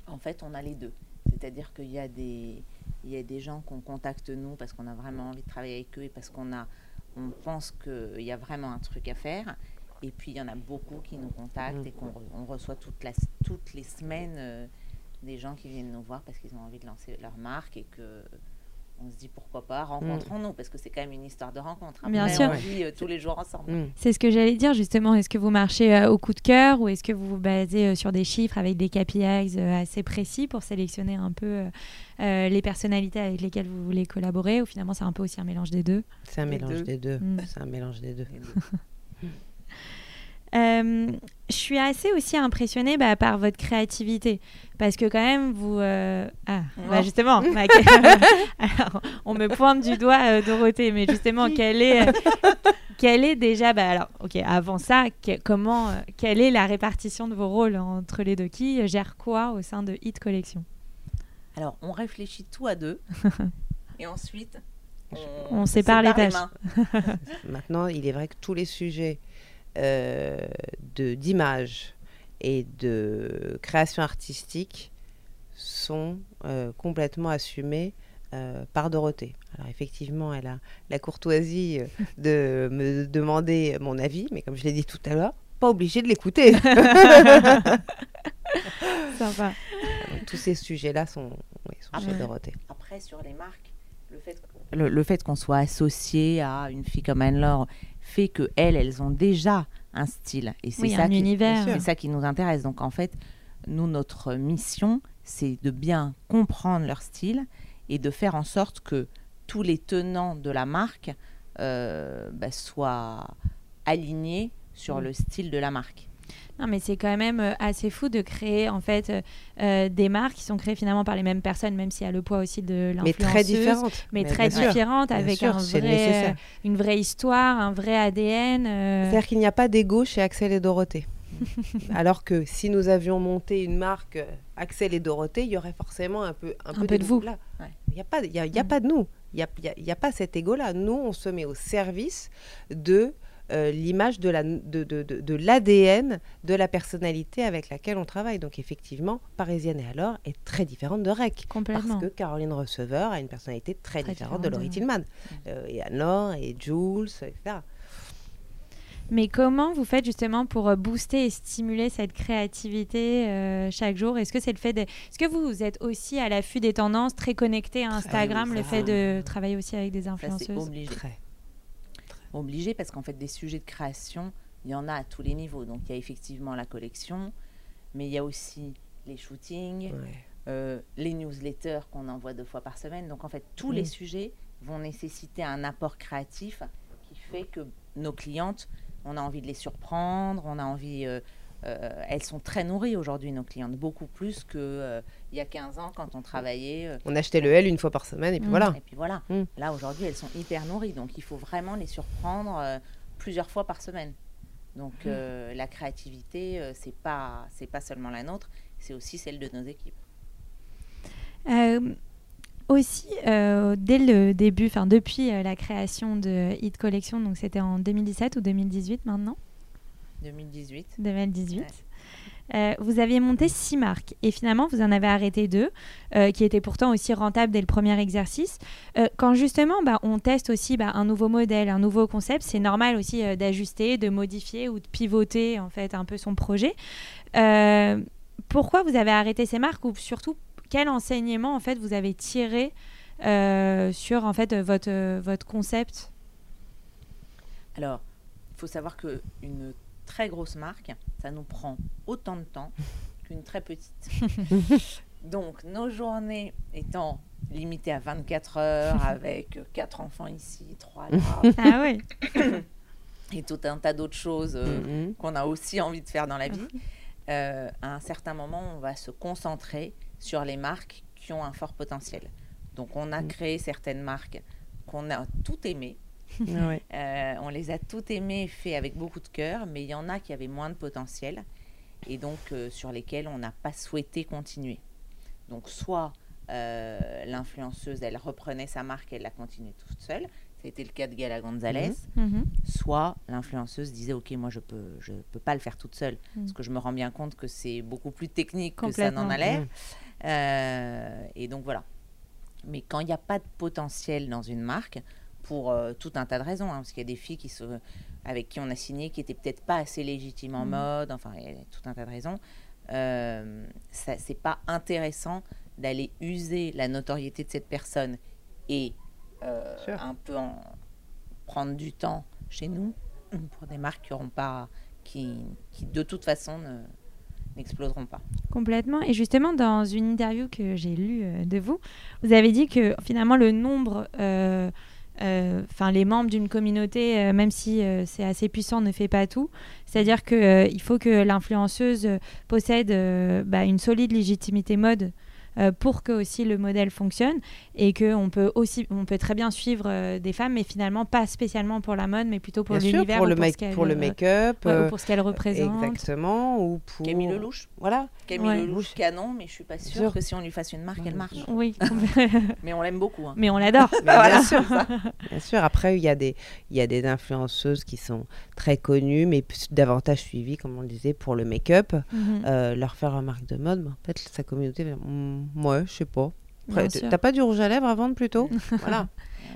Speaker 2: en fait, on a les deux. C'est-à-dire qu'il y a des, il y a des gens qu'on contacte nous parce qu'on a vraiment envie de travailler avec eux et parce qu'on a, on pense qu'il y a vraiment un truc à faire. Et puis il y en a beaucoup qui nous contactent
Speaker 3: Mm.
Speaker 2: et qu'on re- on reçoit toute la, toutes les semaines euh, des gens qui viennent nous voir parce qu'ils ont envie de lancer leur marque et que on se dit pourquoi pas rencontrons-nous parce que c'est quand même une histoire de rencontre.
Speaker 1: Bien
Speaker 2: Après,
Speaker 1: sûr.
Speaker 2: on vit euh, tous les jours ensemble.
Speaker 3: Mm.
Speaker 1: C'est ce que j'allais dire justement. Est-ce que vous marchez euh, au coup de cœur ou est-ce que vous vous basez euh, sur des chiffres avec des KPIs euh, assez précis pour sélectionner un peu les personnalités avec lesquelles vous voulez collaborer ou finalement c'est un peu aussi un mélange des deux?
Speaker 3: C'est un mélange des deux.
Speaker 1: Mm.
Speaker 3: C'est un mélange des deux.
Speaker 1: Euh, je suis assez aussi impressionnée bah, par votre créativité. Parce que quand même vous euh, ah bah, justement ma- alors, on me pointe du doigt euh, Dorothée mais justement quelle est euh, quelle est déjà bah, alors ok avant ça que- comment euh, quelle est la répartition de vos rôles entre les deux? Qui gère quoi au sein de Hit Collection?
Speaker 2: Alors, on réfléchit tout à deux. et ensuite,
Speaker 1: On sépare les tâches.
Speaker 3: Maintenant, il est vrai que tous les sujets euh, de d'image et de création artistique sont euh, complètement assumés euh, par Dorothée. Alors effectivement, elle a la courtoisie de me demander mon avis, mais comme je l'ai dit tout à l'heure, pas obligé de l'écouter.
Speaker 1: sympa
Speaker 3: Donc, tous ces sujets-là sont, oui, sont
Speaker 2: Ah
Speaker 3: chez
Speaker 1: ouais.
Speaker 3: Dorothée.
Speaker 2: Après, sur les marques, le fait, le, le fait qu'on soit associé à une fille comme Anne-Laure fait que elles, elles ont déjà un style. Et c'est
Speaker 1: oui
Speaker 2: ça
Speaker 1: un
Speaker 2: qui,
Speaker 1: univers
Speaker 2: c'est ça qui nous intéresse. Donc en fait, nous, notre mission, c'est de bien comprendre leur style et de faire en sorte que tous les tenants de la marque euh, bah, soient alignés sur
Speaker 3: Mm.
Speaker 2: le style de la marque.
Speaker 1: Non, mais c'est quand même euh, assez fou de créer en fait euh, euh, des marques qui sont créées finalement par les mêmes personnes, même s'il y a le poids aussi de
Speaker 3: Mais très
Speaker 1: l'influenceuse,
Speaker 3: différentes.
Speaker 1: mais très
Speaker 3: sûr.
Speaker 1: différentes, avec
Speaker 3: sûr,
Speaker 1: un vrai, une vraie histoire, un vrai ADN. euh,
Speaker 3: C'est-à-dire qu'il n'y a pas d'ego chez Axel et Dorothée. Alors que si nous avions monté une marque Axel et Dorothée, il y aurait forcément un peu, un
Speaker 1: Un peu de vous.
Speaker 3: là.
Speaker 2: Ouais.
Speaker 3: Il n'y a, pas- il y a, il y a
Speaker 1: Mm.
Speaker 3: pas de nous. Il n'y a, a pas cet ego-là. Nous, on se met au service de euh, l'image de la- de, de, de- de l'ADN de la personnalité avec laquelle on travaille. Donc effectivement, Parisienne et alors est très différente de Rec. Parce
Speaker 1: complètement.
Speaker 3: que Caroline Receveur a une personnalité très,
Speaker 1: Très
Speaker 3: différente de Laurie Tillman. Euh, et Anne-Laure, et Jules, etc.
Speaker 1: Mais comment vous faites justement pour euh, booster et stimuler cette créativité euh, chaque jour? Est-ce que c'est le fait de... Est-ce que vous, êtes aussi à l'affût des tendances, très connecté à Instagram,
Speaker 3: oui,
Speaker 1: le fait de travailler aussi avec des influenceuses?
Speaker 2: Obligé parce qu'en fait, des sujets de création, il y en a à tous les niveaux. Donc, il y a effectivement la collection, mais il y a aussi les shootings,
Speaker 3: Ouais.
Speaker 2: euh, les newsletters qu'on envoie deux fois par semaine. Donc, en fait, tous
Speaker 3: Mm.
Speaker 2: les sujets vont nécessiter un apport créatif qui fait que nos clientes, on a envie de les surprendre, on a envie... euh, euh, elles sont très nourries aujourd'hui, nos clientes, beaucoup plus qu'il il y a 15 ans quand on travaillait. euh,
Speaker 3: On achetait le L une fois par semaine et puis
Speaker 1: Mm.
Speaker 3: voilà.
Speaker 2: et puis voilà,
Speaker 3: Mm.
Speaker 2: là aujourd'hui elles sont hyper nourries, donc il faut vraiment les surprendre euh, plusieurs fois par semaine. Donc
Speaker 3: Mm.
Speaker 2: euh, la créativité, euh, c'est pas c'est pas seulement la nôtre, c'est aussi celle de nos équipes.
Speaker 1: Euh, aussi, euh, dès le début, enfin depuis euh, la création de Hit Collection, donc c'était en 2017 ou 2018 maintenant
Speaker 2: 2018.
Speaker 1: 2018.
Speaker 2: Ouais.
Speaker 1: Euh, vous aviez monté six marques et finalement vous en avez arrêté deux euh, qui étaient pourtant aussi rentables dès le premier exercice. Euh, quand justement bah, on teste aussi bah, un nouveau modèle, un nouveau concept, c'est normal aussi euh, d'ajuster, de modifier ou de pivoter en fait un peu son projet. Euh, pourquoi vous avez arrêté ces marques ou surtout quel enseignement en fait vous avez tiré euh, sur en fait votre, votre concept?
Speaker 2: Alors, il faut savoir que une très grosse marque, ça nous prend autant de temps qu'une très petite. Donc, nos journées étant limitées à 24 heures avec euh, quatre enfants ici, trois là,
Speaker 1: Ah oui,
Speaker 2: et tout un tas d'autres choses euh,
Speaker 3: Mhm.
Speaker 2: qu'on a aussi envie de faire dans la vie, euh, à un certain moment, on va se concentrer sur les marques qui ont un fort potentiel. Donc, on a
Speaker 3: Mm.
Speaker 2: créé certaines marques qu'on a toutes aimées.
Speaker 3: Ah ouais.
Speaker 2: Euh, on les a toutes aimées, fait avec beaucoup de cœur, mais il y en a qui avaient moins de potentiel et donc euh, sur lesquelles on n'a pas souhaité continuer. Donc, soit euh, l'influenceuse, elle reprenait sa marque, elle la continuait toute seule. C'était le cas de Gala Gonzalez.
Speaker 1: Mhm.
Speaker 2: soit l'influenceuse disait ok moi je peux je peux pas le faire toute seule
Speaker 1: Mm.
Speaker 2: parce que je me rends bien compte que c'est beaucoup plus technique que ça n'en a l'air
Speaker 3: Mhm.
Speaker 2: Euh, et donc voilà mais quand il n'y a pas de potentiel dans une marque pour euh, tout un tas de raisons hein, parce qu'il y a des filles qui se, avec qui on a signé qui étaient peut-être pas assez légitimes en
Speaker 1: Mm.
Speaker 2: mode enfin il y a tout un tas de raisons euh, c'est pas intéressant d'aller user la notoriété de cette personne et euh, un peu en prendre du temps chez nous pour des marques qui auront pas qui, qui de toute façon ne- n'exploseront pas.
Speaker 1: Complètement. Et justement, dans une interview que j'ai lue euh, de vous, vous avez dit que finalement le nombre, euh, enfin les membres d'une communauté, euh, même si euh, c'est assez puissant, ne fait pas tout. C'est-à-dire qu'il faut que l'influenceuse euh, possède euh, bah, une solide légitimité mode. Euh, pour que aussi le modèle fonctionne et que on peut aussi on peut très bien suivre euh, des femmes mais finalement pas spécialement pour la mode mais plutôt pour l'univers
Speaker 3: pour
Speaker 1: ou
Speaker 3: le,
Speaker 1: pour,
Speaker 3: make- pour le
Speaker 1: euh,
Speaker 3: make-up.
Speaker 1: ouais, ou pour ce qu'elle représente
Speaker 3: Exactement. Ou pour...
Speaker 2: Camille Lelouch,
Speaker 3: Voilà.
Speaker 2: Camille
Speaker 1: Ouais.
Speaker 2: Lelouch canon, mais je suis pas sûre
Speaker 3: Sûr.
Speaker 2: que si on lui fasse une marque, elle marche.
Speaker 1: oui
Speaker 2: Mais on l'aime beaucoup. hein.
Speaker 1: mais on l'adore
Speaker 2: Voilà.
Speaker 3: bien sûr. Bien sûr. Après, il y, a des, il y a des influenceuses qui sont très connues, mais davantage suivies, comme on le disait, pour le make-up.
Speaker 1: Mhm.
Speaker 3: Euh, leur faire une marque de mode, en fait, sa communauté ouais, je sais pas. T'as pas du rouge à lèvres à vendre plutôt Voilà.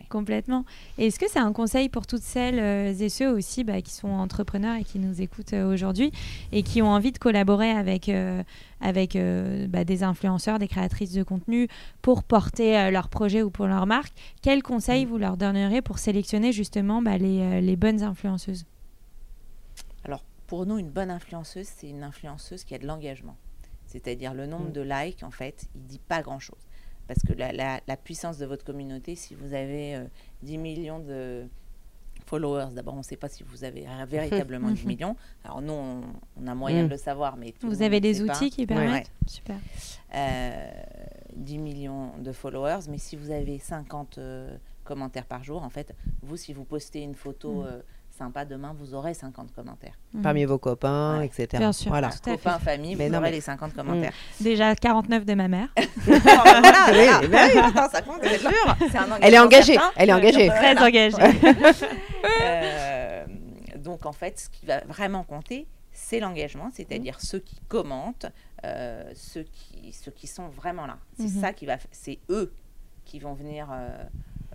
Speaker 1: Complètement. Et est-ce que c'est un conseil pour toutes celles euh, et ceux aussi bah, qui sont entrepreneurs et qui nous écoutent euh, aujourd'hui et qui ont envie de collaborer avec, euh, avec euh, bah, des influenceurs, des créatrices de contenu pour porter euh, leur projet ou pour leur marque Quels conseils vous leur donnerez pour sélectionner justement bah, les, euh, les bonnes influenceuses?
Speaker 2: Alors, pour nous, une bonne influenceuse, c'est une influenceuse qui a de l'engagement. C'est-à-dire le nombre
Speaker 3: Mm.
Speaker 2: de likes, en fait, il dit pas grand-chose. Parce que la, la- la puissance de votre communauté, si vous avez euh, 10 millions de followers, d'abord, on ne sait pas si vous avez véritablement 10 millions. Alors nous, on, on a moyen
Speaker 3: Mm.
Speaker 2: de le savoir, mais tout
Speaker 1: Vous avez
Speaker 2: ne
Speaker 1: des
Speaker 2: pas.
Speaker 1: outils qui
Speaker 3: Ouais.
Speaker 1: permettent Super.
Speaker 2: Euh, 10 millions de followers, mais si vous avez 50 euh, commentaires par jour, en fait, vous, si vous postez une photo
Speaker 1: Mm.
Speaker 2: Sympa demain, vous aurez 50 commentaires.
Speaker 1: Mhm.
Speaker 3: Parmi vos copains,
Speaker 2: Ouais.
Speaker 3: etc.
Speaker 1: Bien sûr.
Speaker 3: Voilà.
Speaker 1: Tout à
Speaker 2: Copains,
Speaker 1: fait.
Speaker 2: famille,
Speaker 3: Mais
Speaker 2: vous
Speaker 3: non,
Speaker 2: aurez
Speaker 3: mais-
Speaker 2: les 50 commentaires.
Speaker 1: Déjà 49 de ma mère.
Speaker 2: voilà, voilà.
Speaker 3: Oui, oui.
Speaker 2: Attends, ça compte, c'est sûr. C'est un
Speaker 3: Elle est engagée,
Speaker 2: certain.
Speaker 3: elle est engagée.
Speaker 1: Très
Speaker 2: Voilà.
Speaker 1: engagée.
Speaker 2: Euh, donc en fait, ce qui va vraiment compter, c'est l'engagement, c'est-à-dire ceux qui commentent, euh, ceux, qui, ceux qui sont vraiment là. C'est
Speaker 1: Mhm.
Speaker 2: ça qui va, c'est eux qui vont venir euh,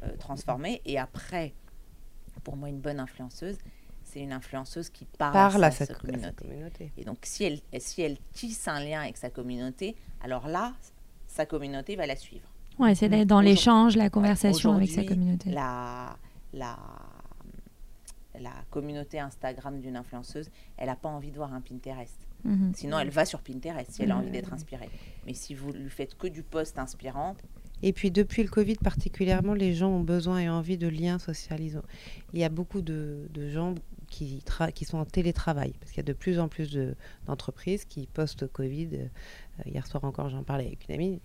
Speaker 2: euh, transformer. Et après, pour moi, une bonne influenceuse, c'est une influenceuse qui parle,
Speaker 3: Parle
Speaker 2: à
Speaker 3: à
Speaker 2: sa,
Speaker 3: à
Speaker 2: communauté. Et donc, si elle, si elle tisse un lien avec sa communauté, alors là, sa communauté va la suivre.
Speaker 1: Ouais, c'est d'être dans l'échange, la conversation avec sa communauté.
Speaker 2: La, la, la communauté Instagram d'une influenceuse, elle n'a pas envie de voir un Pinterest.
Speaker 1: Mhm.
Speaker 2: Sinon, elle va sur Pinterest si elle a envie d'être
Speaker 1: ouais.
Speaker 2: inspirée. Mais si vous lui faites que du post inspirant,
Speaker 3: Et puis depuis le Covid particulièrement, les gens ont besoin et envie de liens socialisants. Il y a beaucoup de, de gens qui, qui sont en télétravail, parce qu'il y a de plus en plus de- d'entreprises qui, post-Covid, euh, hier soir encore j'en parlais avec une amie,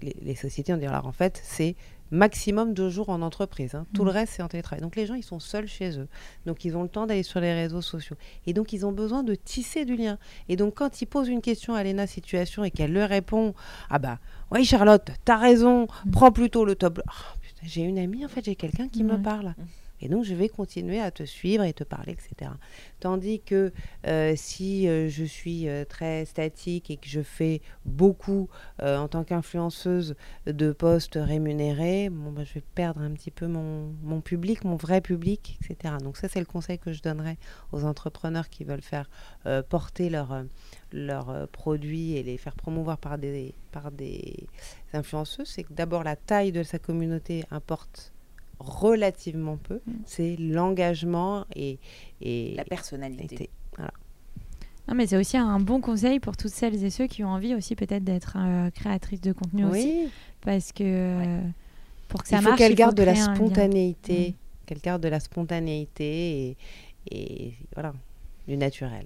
Speaker 3: les sociétés ont dit, alors en fait, c'est maximum deux jours en entreprise, hein. tout le
Speaker 1: Mhm.
Speaker 3: reste c'est en télétravail. Donc les gens, ils sont seuls chez eux, donc ils ont le temps d'aller sur les réseaux sociaux, et donc ils ont besoin de tisser du lien. Et donc quand ils posent une question à Léna Situation et qu'elle leur répond, ah bah oui Charlotte, t'as raison,
Speaker 1: Mhm.
Speaker 3: prends plutôt le top. Oh, j'ai une amie, en fait, j'ai quelqu'un qui me parle. Et donc, je vais continuer à te suivre et te parler, etc. Tandis que euh, si euh, je suis euh, très statique et que je fais beaucoup en tant qu'influenceuse de postes rémunérés, bon, bah, je vais perdre un petit peu mon, mon public, mon vrai public, etc. Donc ça, c'est le conseil que je donnerais aux entrepreneurs qui veulent faire porter leurs produits et les faire promouvoir par des, par des influenceuses. C'est que d'abord, la taille de sa communauté importe relativement peu.
Speaker 1: Mm.
Speaker 3: C'est l'engagement et, et,
Speaker 2: la personnalité.
Speaker 1: Non, mais c'est aussi un bon conseil pour toutes celles et ceux qui ont envie aussi peut-être d'être euh, créatrices de contenu aussi.
Speaker 3: Oui,
Speaker 1: Parce que euh, pour que ça
Speaker 3: il faut
Speaker 1: marche,
Speaker 3: qu'elle garde de la spontanéité,
Speaker 1: Mm.
Speaker 3: qu'elle garde de la spontanéité et, et voilà, du naturel.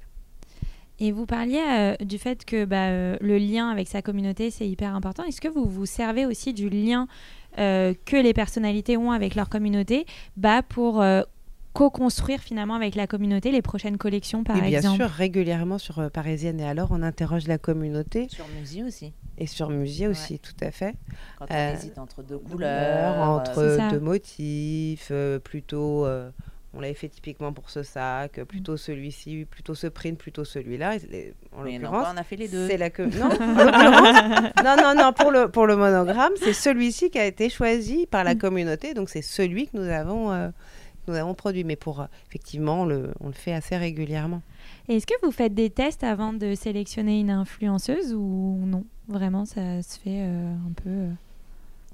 Speaker 1: Et vous parliez euh, du fait que bah, euh, le lien avec sa communauté, c'est hyper important. Est-ce que vous vous servez aussi du lien euh, que les personnalités ont avec leur communauté bah, pour euh, co-construire finalement avec la communauté les prochaines collections, par
Speaker 3: et bien
Speaker 1: exemple
Speaker 3: sûr, régulièrement sur euh, Parisienne et alors, on interroge la communauté
Speaker 2: Sur Musi aussi.
Speaker 3: et sur Musier aussi, tout à fait.
Speaker 2: Quand
Speaker 3: Euh,
Speaker 2: on hésite entre deux
Speaker 3: couleurs,
Speaker 2: couleurs,
Speaker 3: entre
Speaker 2: euh,
Speaker 3: deux motifs, euh, plutôt. On l'avait fait typiquement pour ce sac, euh, plutôt celui-ci, plutôt ce print, plutôt celui-là. En l'occurrence,
Speaker 2: on a fait les deux.
Speaker 3: c'est la que non, non, non, non, pour le pour le monogramme, c'est celui-ci qui a été choisi par la
Speaker 1: Mm.
Speaker 3: communauté, donc c'est celui que nous avons euh, que nous avons produit. Mais pour euh, effectivement, on le on le fait assez régulièrement.
Speaker 1: Est-ce que vous faites des tests avant de sélectionner une influenceuse ou non? Vraiment, ça se fait euh, un peu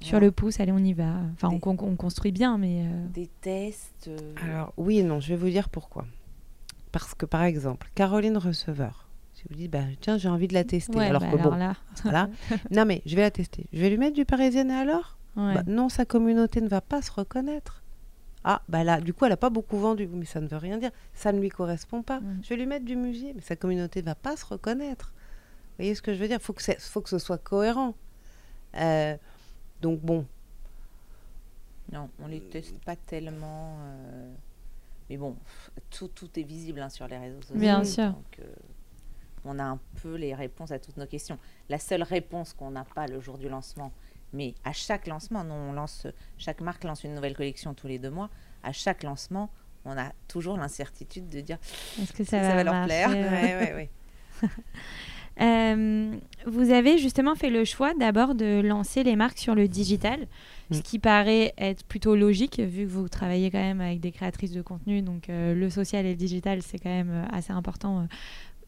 Speaker 1: sur le pouce, allez, on y va. Enfin, on,
Speaker 2: Des-
Speaker 1: con- on construit bien, mais... euh,
Speaker 2: Des tests. euh,
Speaker 3: Alors oui et non, je vais vous dire pourquoi. Parce que par exemple, Caroline Receveur, si vous dites bah tiens j'ai envie de la tester,
Speaker 1: ouais,
Speaker 3: alors
Speaker 1: bah
Speaker 3: que bon,
Speaker 1: là,
Speaker 3: voilà, non mais je vais la tester, je vais lui mettre du Parisienne et alors?
Speaker 1: Ouais.
Speaker 3: Bah, non, sa communauté ne va pas se reconnaître. Ah, bah là, du coup, elle n'a pas beaucoup vendu. Mais ça ne veut rien dire. Ça ne lui correspond pas. Je vais lui mettre du musée, mais sa communauté ne va pas se reconnaître. Vous voyez ce que je veux dire? Il faut, que c'est- faut que ce soit cohérent. Euh, donc, bon,
Speaker 2: Non, on les teste pas tellement. euh, Mais bon, tout, tout est visible hein, sur les réseaux sociaux.
Speaker 1: Bien sûr.
Speaker 2: Donc, euh, on a un peu les réponses à toutes nos questions. La seule réponse qu'on n'a pas le jour du lancement, mais à chaque lancement, nous, on lance, chaque marque lance une nouvelle collection tous les deux mois. À chaque lancement, on a toujours l'incertitude de dire
Speaker 1: Est-ce que ça,
Speaker 2: ça
Speaker 1: va,
Speaker 2: va leur
Speaker 1: marcher,
Speaker 2: plaire?
Speaker 1: euh,
Speaker 3: ouais, ouais, ouais.
Speaker 1: Euh, vous avez justement fait le choix d'abord de lancer les marques sur le digital, ce
Speaker 3: Mm.
Speaker 1: qui paraît être plutôt logique vu que vous travaillez quand même avec des créatrices de contenu, donc euh, le social et le digital c'est quand même euh, assez important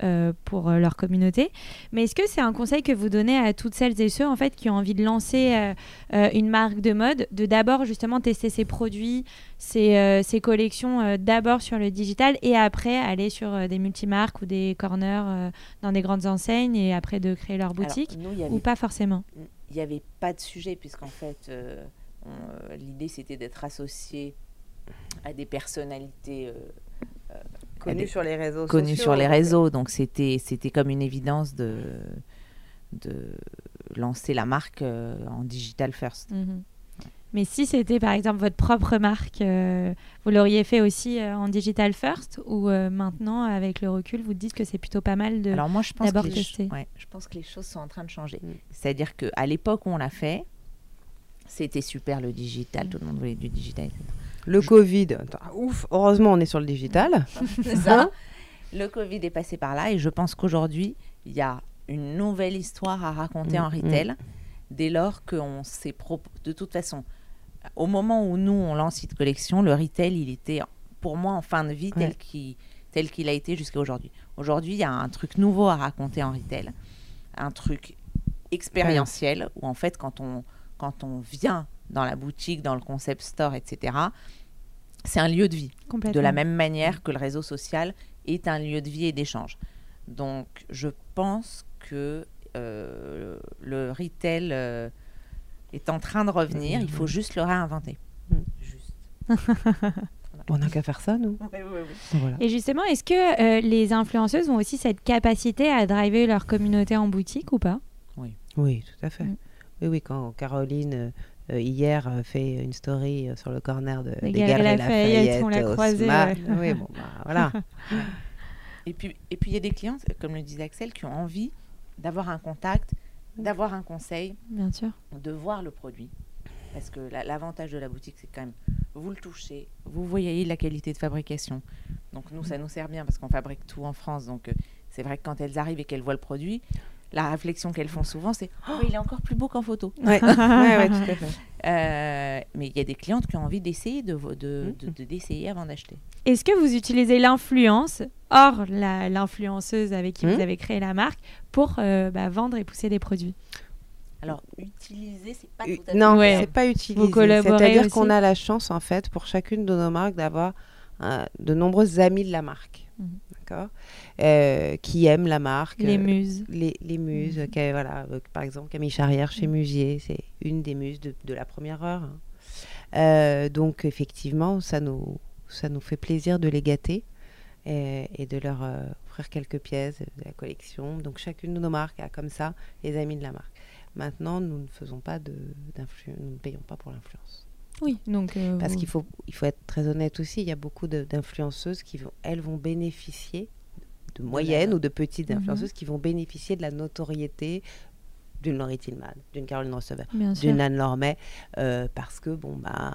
Speaker 1: euh, pour euh, leur communauté. Mais est-ce que c'est un conseil que vous donnez à toutes celles et ceux en fait qui ont envie de lancer euh, une marque de mode, de d'abord justement tester ses produits, ses, ses collections d'abord sur le digital et après aller sur des multimarques ou des corners dans des grandes enseignes et après de créer leur
Speaker 2: Alors,
Speaker 1: boutique
Speaker 2: nous,
Speaker 1: ou pas forcément?
Speaker 2: Il n'y avait pas de sujet, puisqu'en fait, l'idée c'était d'être associé à des personnalités euh,
Speaker 3: Connu sur les réseaux sociaux.
Speaker 2: sur les réseaux. Donc c'était c'était comme une évidence de de lancer la marque euh, en digital first.
Speaker 1: Mhm. Mais si c'était par exemple votre propre marque, euh, vous l'auriez fait aussi euh, en digital first ou euh, maintenant, avec le recul, vous dites que c'est plutôt pas mal de...
Speaker 2: Alors moi je pense
Speaker 1: d'abord
Speaker 2: que les,
Speaker 1: tester.
Speaker 2: ouais, je pense que les choses sont en train de changer.
Speaker 3: Mm.
Speaker 2: C'est-à-dire que à l'époque où on l'a fait, c'était super le digital, tout le monde voulait du digital. etc.
Speaker 3: Le Covid, ouf, heureusement on est sur le digital.
Speaker 2: C'est ça. Le Covid est passé par là et je pense qu'aujourd'hui, il y a une nouvelle histoire à raconter
Speaker 3: Mm,
Speaker 2: en retail dès lors qu'on s'est pro- de toute façon au moment où nous on lance cette collection, le retail, il était pour moi en fin de vie tel
Speaker 3: Ouais.
Speaker 2: qu'il tel qu'il a été jusqu'à aujourd'hui. Aujourd'hui, il y a un truc nouveau à raconter en retail, un truc expérientiel où en fait quand on quand on vient dans la boutique, dans le concept store, etc., c'est un lieu de vie
Speaker 1: Complètement.
Speaker 2: de la même manière que le réseau social est un lieu de vie et d'échange. Donc, je pense que euh, le retail euh, est en train de revenir. Il faut juste le réinventer.
Speaker 3: Mm.
Speaker 2: Juste.
Speaker 3: On n'a qu'à faire ça, nous. Voilà.
Speaker 1: Et justement, est-ce que euh, les influenceuses ont aussi cette capacité à driver leur communauté en boutique ou pas?
Speaker 3: Oui, tout à fait.
Speaker 1: Mm.
Speaker 3: Oui, oui, quand Caroline, hier, euh, fait une story euh, sur le corner de,
Speaker 1: Des Galeries Lafayette,
Speaker 3: Lafayette,
Speaker 1: on l'a ouais.
Speaker 3: Oui, bon, bah, voilà.
Speaker 2: Et puis, et puis il y a des clients, comme le disait Axel, qui ont envie d'avoir un contact, d'avoir un conseil,
Speaker 1: Bien sûr.
Speaker 2: de voir le produit. Parce que la- l'avantage de la boutique, c'est quand même, vous le touchez, vous voyez la qualité de fabrication. Donc nous, ça nous sert bien parce qu'on fabrique tout en France. Donc euh, c'est vrai que quand elles arrivent et qu'elles voient le produit, la réflexion qu'elles font souvent, c'est « Oh, il est encore plus beau qu'en photo
Speaker 3: Ouais, ouais, ouais, tout à fait.
Speaker 2: Euh, Mais il y a des clientes qui ont envie d'essayer de, vo- de, de- de- d'essayer avant d'acheter.
Speaker 1: Est-ce que vous utilisez l'influence, hors l'influenceuse avec qui vous avez créé la marque, pour euh, bah, vendre et pousser des produits?
Speaker 2: Alors, utiliser, c'est pas tout à fait...
Speaker 3: Non,
Speaker 1: Ouais.
Speaker 3: c'est pas
Speaker 1: collaborez
Speaker 3: C'est-à-dire qu'on a la chance, en fait, pour chacune de nos marques, d'avoir euh, de nombreux amis de la marque. D'accord Euh, Qui aiment la marque.
Speaker 1: Les muses.
Speaker 3: les, les muses,
Speaker 1: Mhm.
Speaker 3: voilà, par exemple Camille Charrière chez
Speaker 1: Mhm.
Speaker 3: Musier, c'est une des muses de, de la première heure. hein. Euh, donc effectivement, ça nous, ça nous fait plaisir de les gâter et, et de leur euh, offrir quelques pièces de la collection. Donc chacune de nos marques a comme ça les amis de la marque. Maintenant, nous ne faisons pas de nous ne payons pas pour l'influence.
Speaker 1: Oui, donc. euh,
Speaker 3: Parce
Speaker 1: vous-
Speaker 3: qu'il faut, il faut être très honnête aussi, il y a beaucoup d'influenceuses qui vont, elles vont bénéficier de moyennes ou de petites
Speaker 1: Mhm.
Speaker 3: influenceuses qui vont bénéficier de la notoriété d'une Laurie Tillman, d'une Caroline Receveur, d'une Anne Lormet, euh, parce que bon bah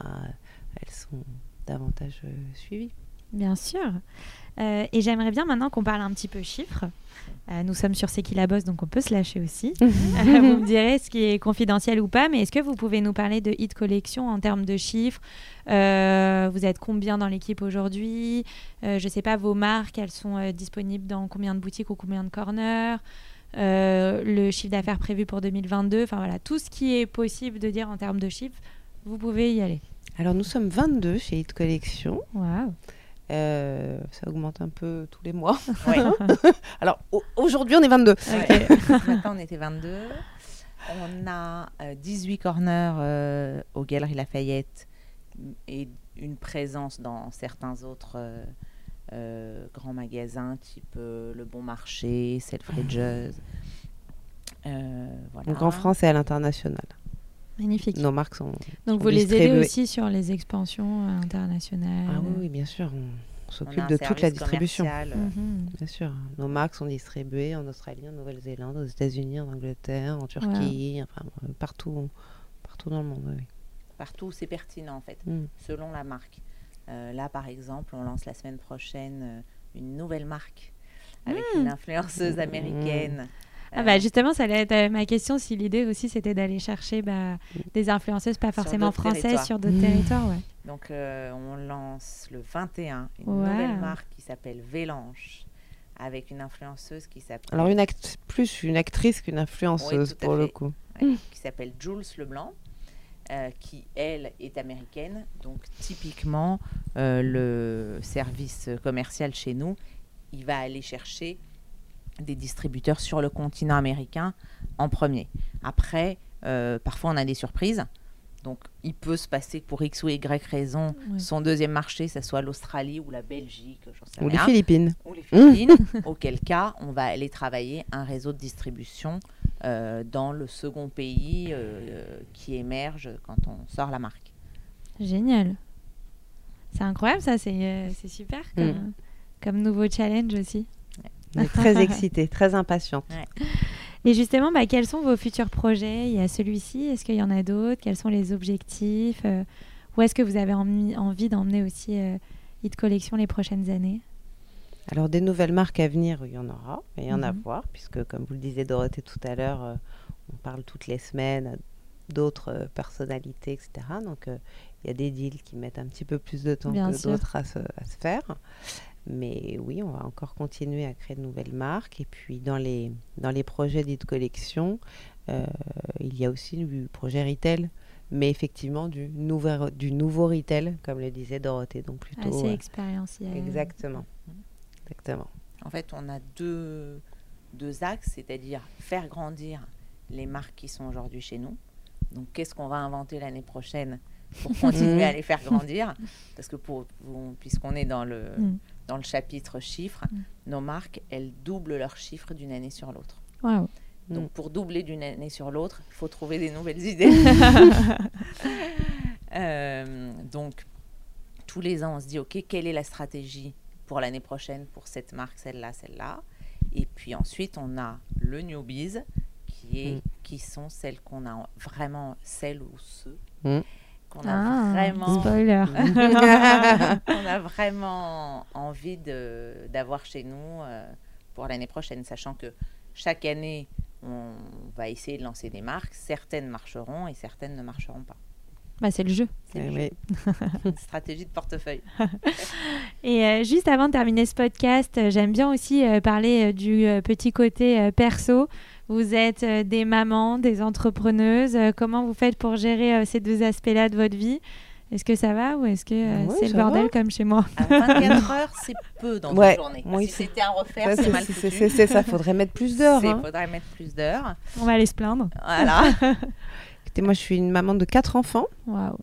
Speaker 3: elles sont davantage euh, suivies.
Speaker 1: Bien sûr. Euh, et j'aimerais bien maintenant qu'on parle un petit peu chiffres. Euh, nous sommes sur C'est qui la bosse, donc on peut se lâcher aussi. Euh, vous me direz ce qui est confidentiel ou pas, mais est-ce que vous pouvez nous parler de Hit Collection en termes de chiffres? Euh, Vous êtes combien dans l'équipe aujourd'hui? Je ne sais pas, vos marques, elles sont disponibles dans combien de boutiques ou combien de corners? Le chiffre d'affaires prévu pour 2022, enfin voilà, tout ce qui est possible de dire en termes de chiffres, vous pouvez y aller.
Speaker 3: Alors nous sommes 22 chez Hit Collection.
Speaker 1: Waouh
Speaker 3: Euh, ça augmente un peu tous les mois.
Speaker 2: Ouais.
Speaker 3: Alors au- aujourd'hui on est 22.
Speaker 2: Ouais. Maintenant, on était 22. On a euh, 18 corners euh, aux Galeries Lafayette et une présence dans certains autres euh, euh, grands magasins, type euh, Le Bon Marché, Selfridges. Euh, voilà.
Speaker 3: Donc en France et à l'international.
Speaker 1: Magnifique.
Speaker 3: Nos marques sont.
Speaker 1: Donc
Speaker 3: sont
Speaker 1: vous les aidez aussi sur les expansions euh, internationales.
Speaker 3: Ah oui, oui, bien sûr. On, s'occupe de toute la distribution.
Speaker 2: euh,
Speaker 1: Mhm.
Speaker 3: Bien sûr. Nos marques sont distribuées en Australie, en Nouvelle-Zélande, aux États-Unis, en Angleterre, en Turquie, enfin euh, partout, partout dans le monde. oui,
Speaker 2: partout où c'est pertinent en fait,
Speaker 3: Mm.
Speaker 2: selon la marque. Euh, là, par exemple, on lance la semaine prochaine euh, une nouvelle marque avec une influenceuse américaine.
Speaker 1: Ah bah justement, ça allait être euh, ma question si l'idée aussi c'était d'aller chercher bah, des influenceuses pas forcément françaises
Speaker 2: territoires.
Speaker 1: sur d'autres
Speaker 3: Mmh.
Speaker 1: territoires. Ouais.
Speaker 2: Donc, euh, on lance le 21 une
Speaker 1: Wow.
Speaker 2: nouvelle marque qui s'appelle Vélanche avec une influenceuse qui s'appelle
Speaker 3: Alors une act- plus une actrice qu'une influenceuse pour le coup.
Speaker 2: ouais, qui s'appelle Jules Leblanc, euh, qui elle est américaine. Donc typiquement euh, le service commercial chez nous, il va aller chercher des distributeurs sur le continent américain en premier. Après, euh, parfois on a des surprises. Donc, il peut se passer que pour X ou Y raison, son deuxième marché, ça soit l'Australie ou la Belgique, sais
Speaker 3: Ou les Philippines.
Speaker 2: ou les Philippines, auquel cas, on va aller travailler un réseau de distribution euh, dans le second pays euh, qui émerge quand on sort la marque.
Speaker 1: Génial. C'est incroyable ça, c'est euh, super comme,
Speaker 3: Mm.
Speaker 1: comme nouveau challenge aussi.
Speaker 3: Est très excitée, très impatiente.
Speaker 1: Et justement, bah, quels sont vos futurs projets? Il y a celui-ci, est-ce qu'il y en a d'autres? Quels sont les objectifs? Euh, Où est-ce que vous avez envie, d'emmener aussi euh, Hit Collection les prochaines années?
Speaker 3: Alors, des nouvelles marques à venir, il y en aura, et il y en a à
Speaker 1: Mhm.
Speaker 3: voir, puisque, comme vous le disiez, Dorothée, tout à l'heure, euh, on parle toutes les semaines à d'autres euh, personnalités, etc. Donc, euh, il y a des deals qui mettent un petit peu plus de temps
Speaker 1: Bien
Speaker 3: que d'autres à se faire. Mais oui, on va encore continuer à créer de nouvelles marques. Et puis, dans les, dans les projets dits de collection, euh, il y a aussi du projet retail, mais effectivement du, nouvel, du nouveau retail, comme le disait Dorothée. Donc, plutôt.
Speaker 1: Assez
Speaker 3: euh,
Speaker 1: expérientiel.
Speaker 3: exactement. Exactement.
Speaker 2: En fait, on a deux, deux axes, c'est-à-dire faire grandir les marques qui sont aujourd'hui chez nous. Donc, qu'est-ce qu'on va inventer l'année prochaine pour continuer à les faire grandir? Parce que pour- puisqu'on est dans le,
Speaker 1: Mm.
Speaker 2: Dans le chapitre chiffres,
Speaker 1: Mm.
Speaker 2: nos marques, elles doublent leurs chiffres d'une année sur l'autre. Donc,
Speaker 3: Mm.
Speaker 2: pour doubler d'une année sur l'autre, il faut trouver des nouvelles idées. Euh, donc, tous les ans, on se dit, OK, quelle est la stratégie pour l'année prochaine pour cette marque, celle-là, celle-là? Et puis ensuite, on a le newbies, qui, est,
Speaker 3: Mm.
Speaker 2: qui sont celles qu'on a vraiment, celles ou ceux Qu'on a
Speaker 1: Ah,
Speaker 2: vraiment...
Speaker 1: spoiler.
Speaker 2: on a vraiment envie de- d'avoir chez nous euh, pour l'année prochaine, sachant que chaque année, on va essayer de lancer des marques. Certaines marcheront et certaines ne marcheront pas.
Speaker 1: Bah, c'est le jeu.
Speaker 2: C'est
Speaker 3: Eh
Speaker 2: le
Speaker 3: oui.
Speaker 2: jeu. Une stratégie de portefeuille.
Speaker 1: Et euh, juste avant de terminer ce podcast, euh, j'aime bien aussi euh, parler euh, du euh, petit côté euh, perso. Vous êtes euh, des mamans, des entrepreneuses. Euh, comment vous faites pour gérer euh, ces deux aspects-là de votre vie? Est-ce que ça va ou est-ce que euh,
Speaker 3: Ouais,
Speaker 1: c'est le bordel
Speaker 3: va.
Speaker 1: comme chez moi?
Speaker 2: À 24 heures, c'est peu dans
Speaker 3: Ouais,
Speaker 2: une journée.
Speaker 3: oui,
Speaker 2: si c'était à refaire, c'est mal foutu.
Speaker 3: c'est ça, faudrait mettre plus d'heures.
Speaker 2: Il
Speaker 3: hein.
Speaker 2: faudrait mettre plus d'heures.
Speaker 1: On va aller se plaindre.
Speaker 2: Voilà.
Speaker 3: Écoutez, moi, je suis une maman de quatre enfants
Speaker 1: Waouh.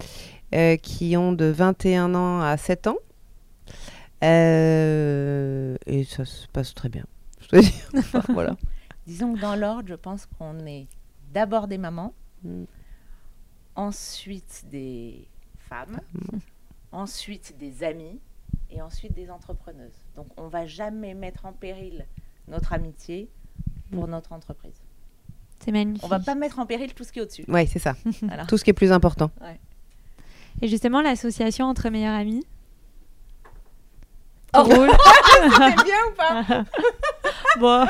Speaker 3: euh, qui ont de 21 ans à 7 ans. Euh, et ça se passe très bien. Je dois dire. Enfin, voilà.
Speaker 2: Disons que dans l'ordre, je pense qu'on est d'abord des mamans,
Speaker 3: Mm.
Speaker 2: ensuite des femmes, ensuite des amis et ensuite des entrepreneuses. Donc on va jamais mettre en péril notre amitié pour notre entreprise.
Speaker 1: C'est magnifique.
Speaker 2: On va pas mettre en péril tout ce qui est au-dessus.
Speaker 3: Ouais, c'est ça.
Speaker 2: Voilà.
Speaker 3: Tout ce qui est plus important.
Speaker 1: Et justement, l'association entre meilleurs amis?
Speaker 2: Oh.
Speaker 1: Drôle.
Speaker 2: C'était bien ou pas?
Speaker 1: Bon.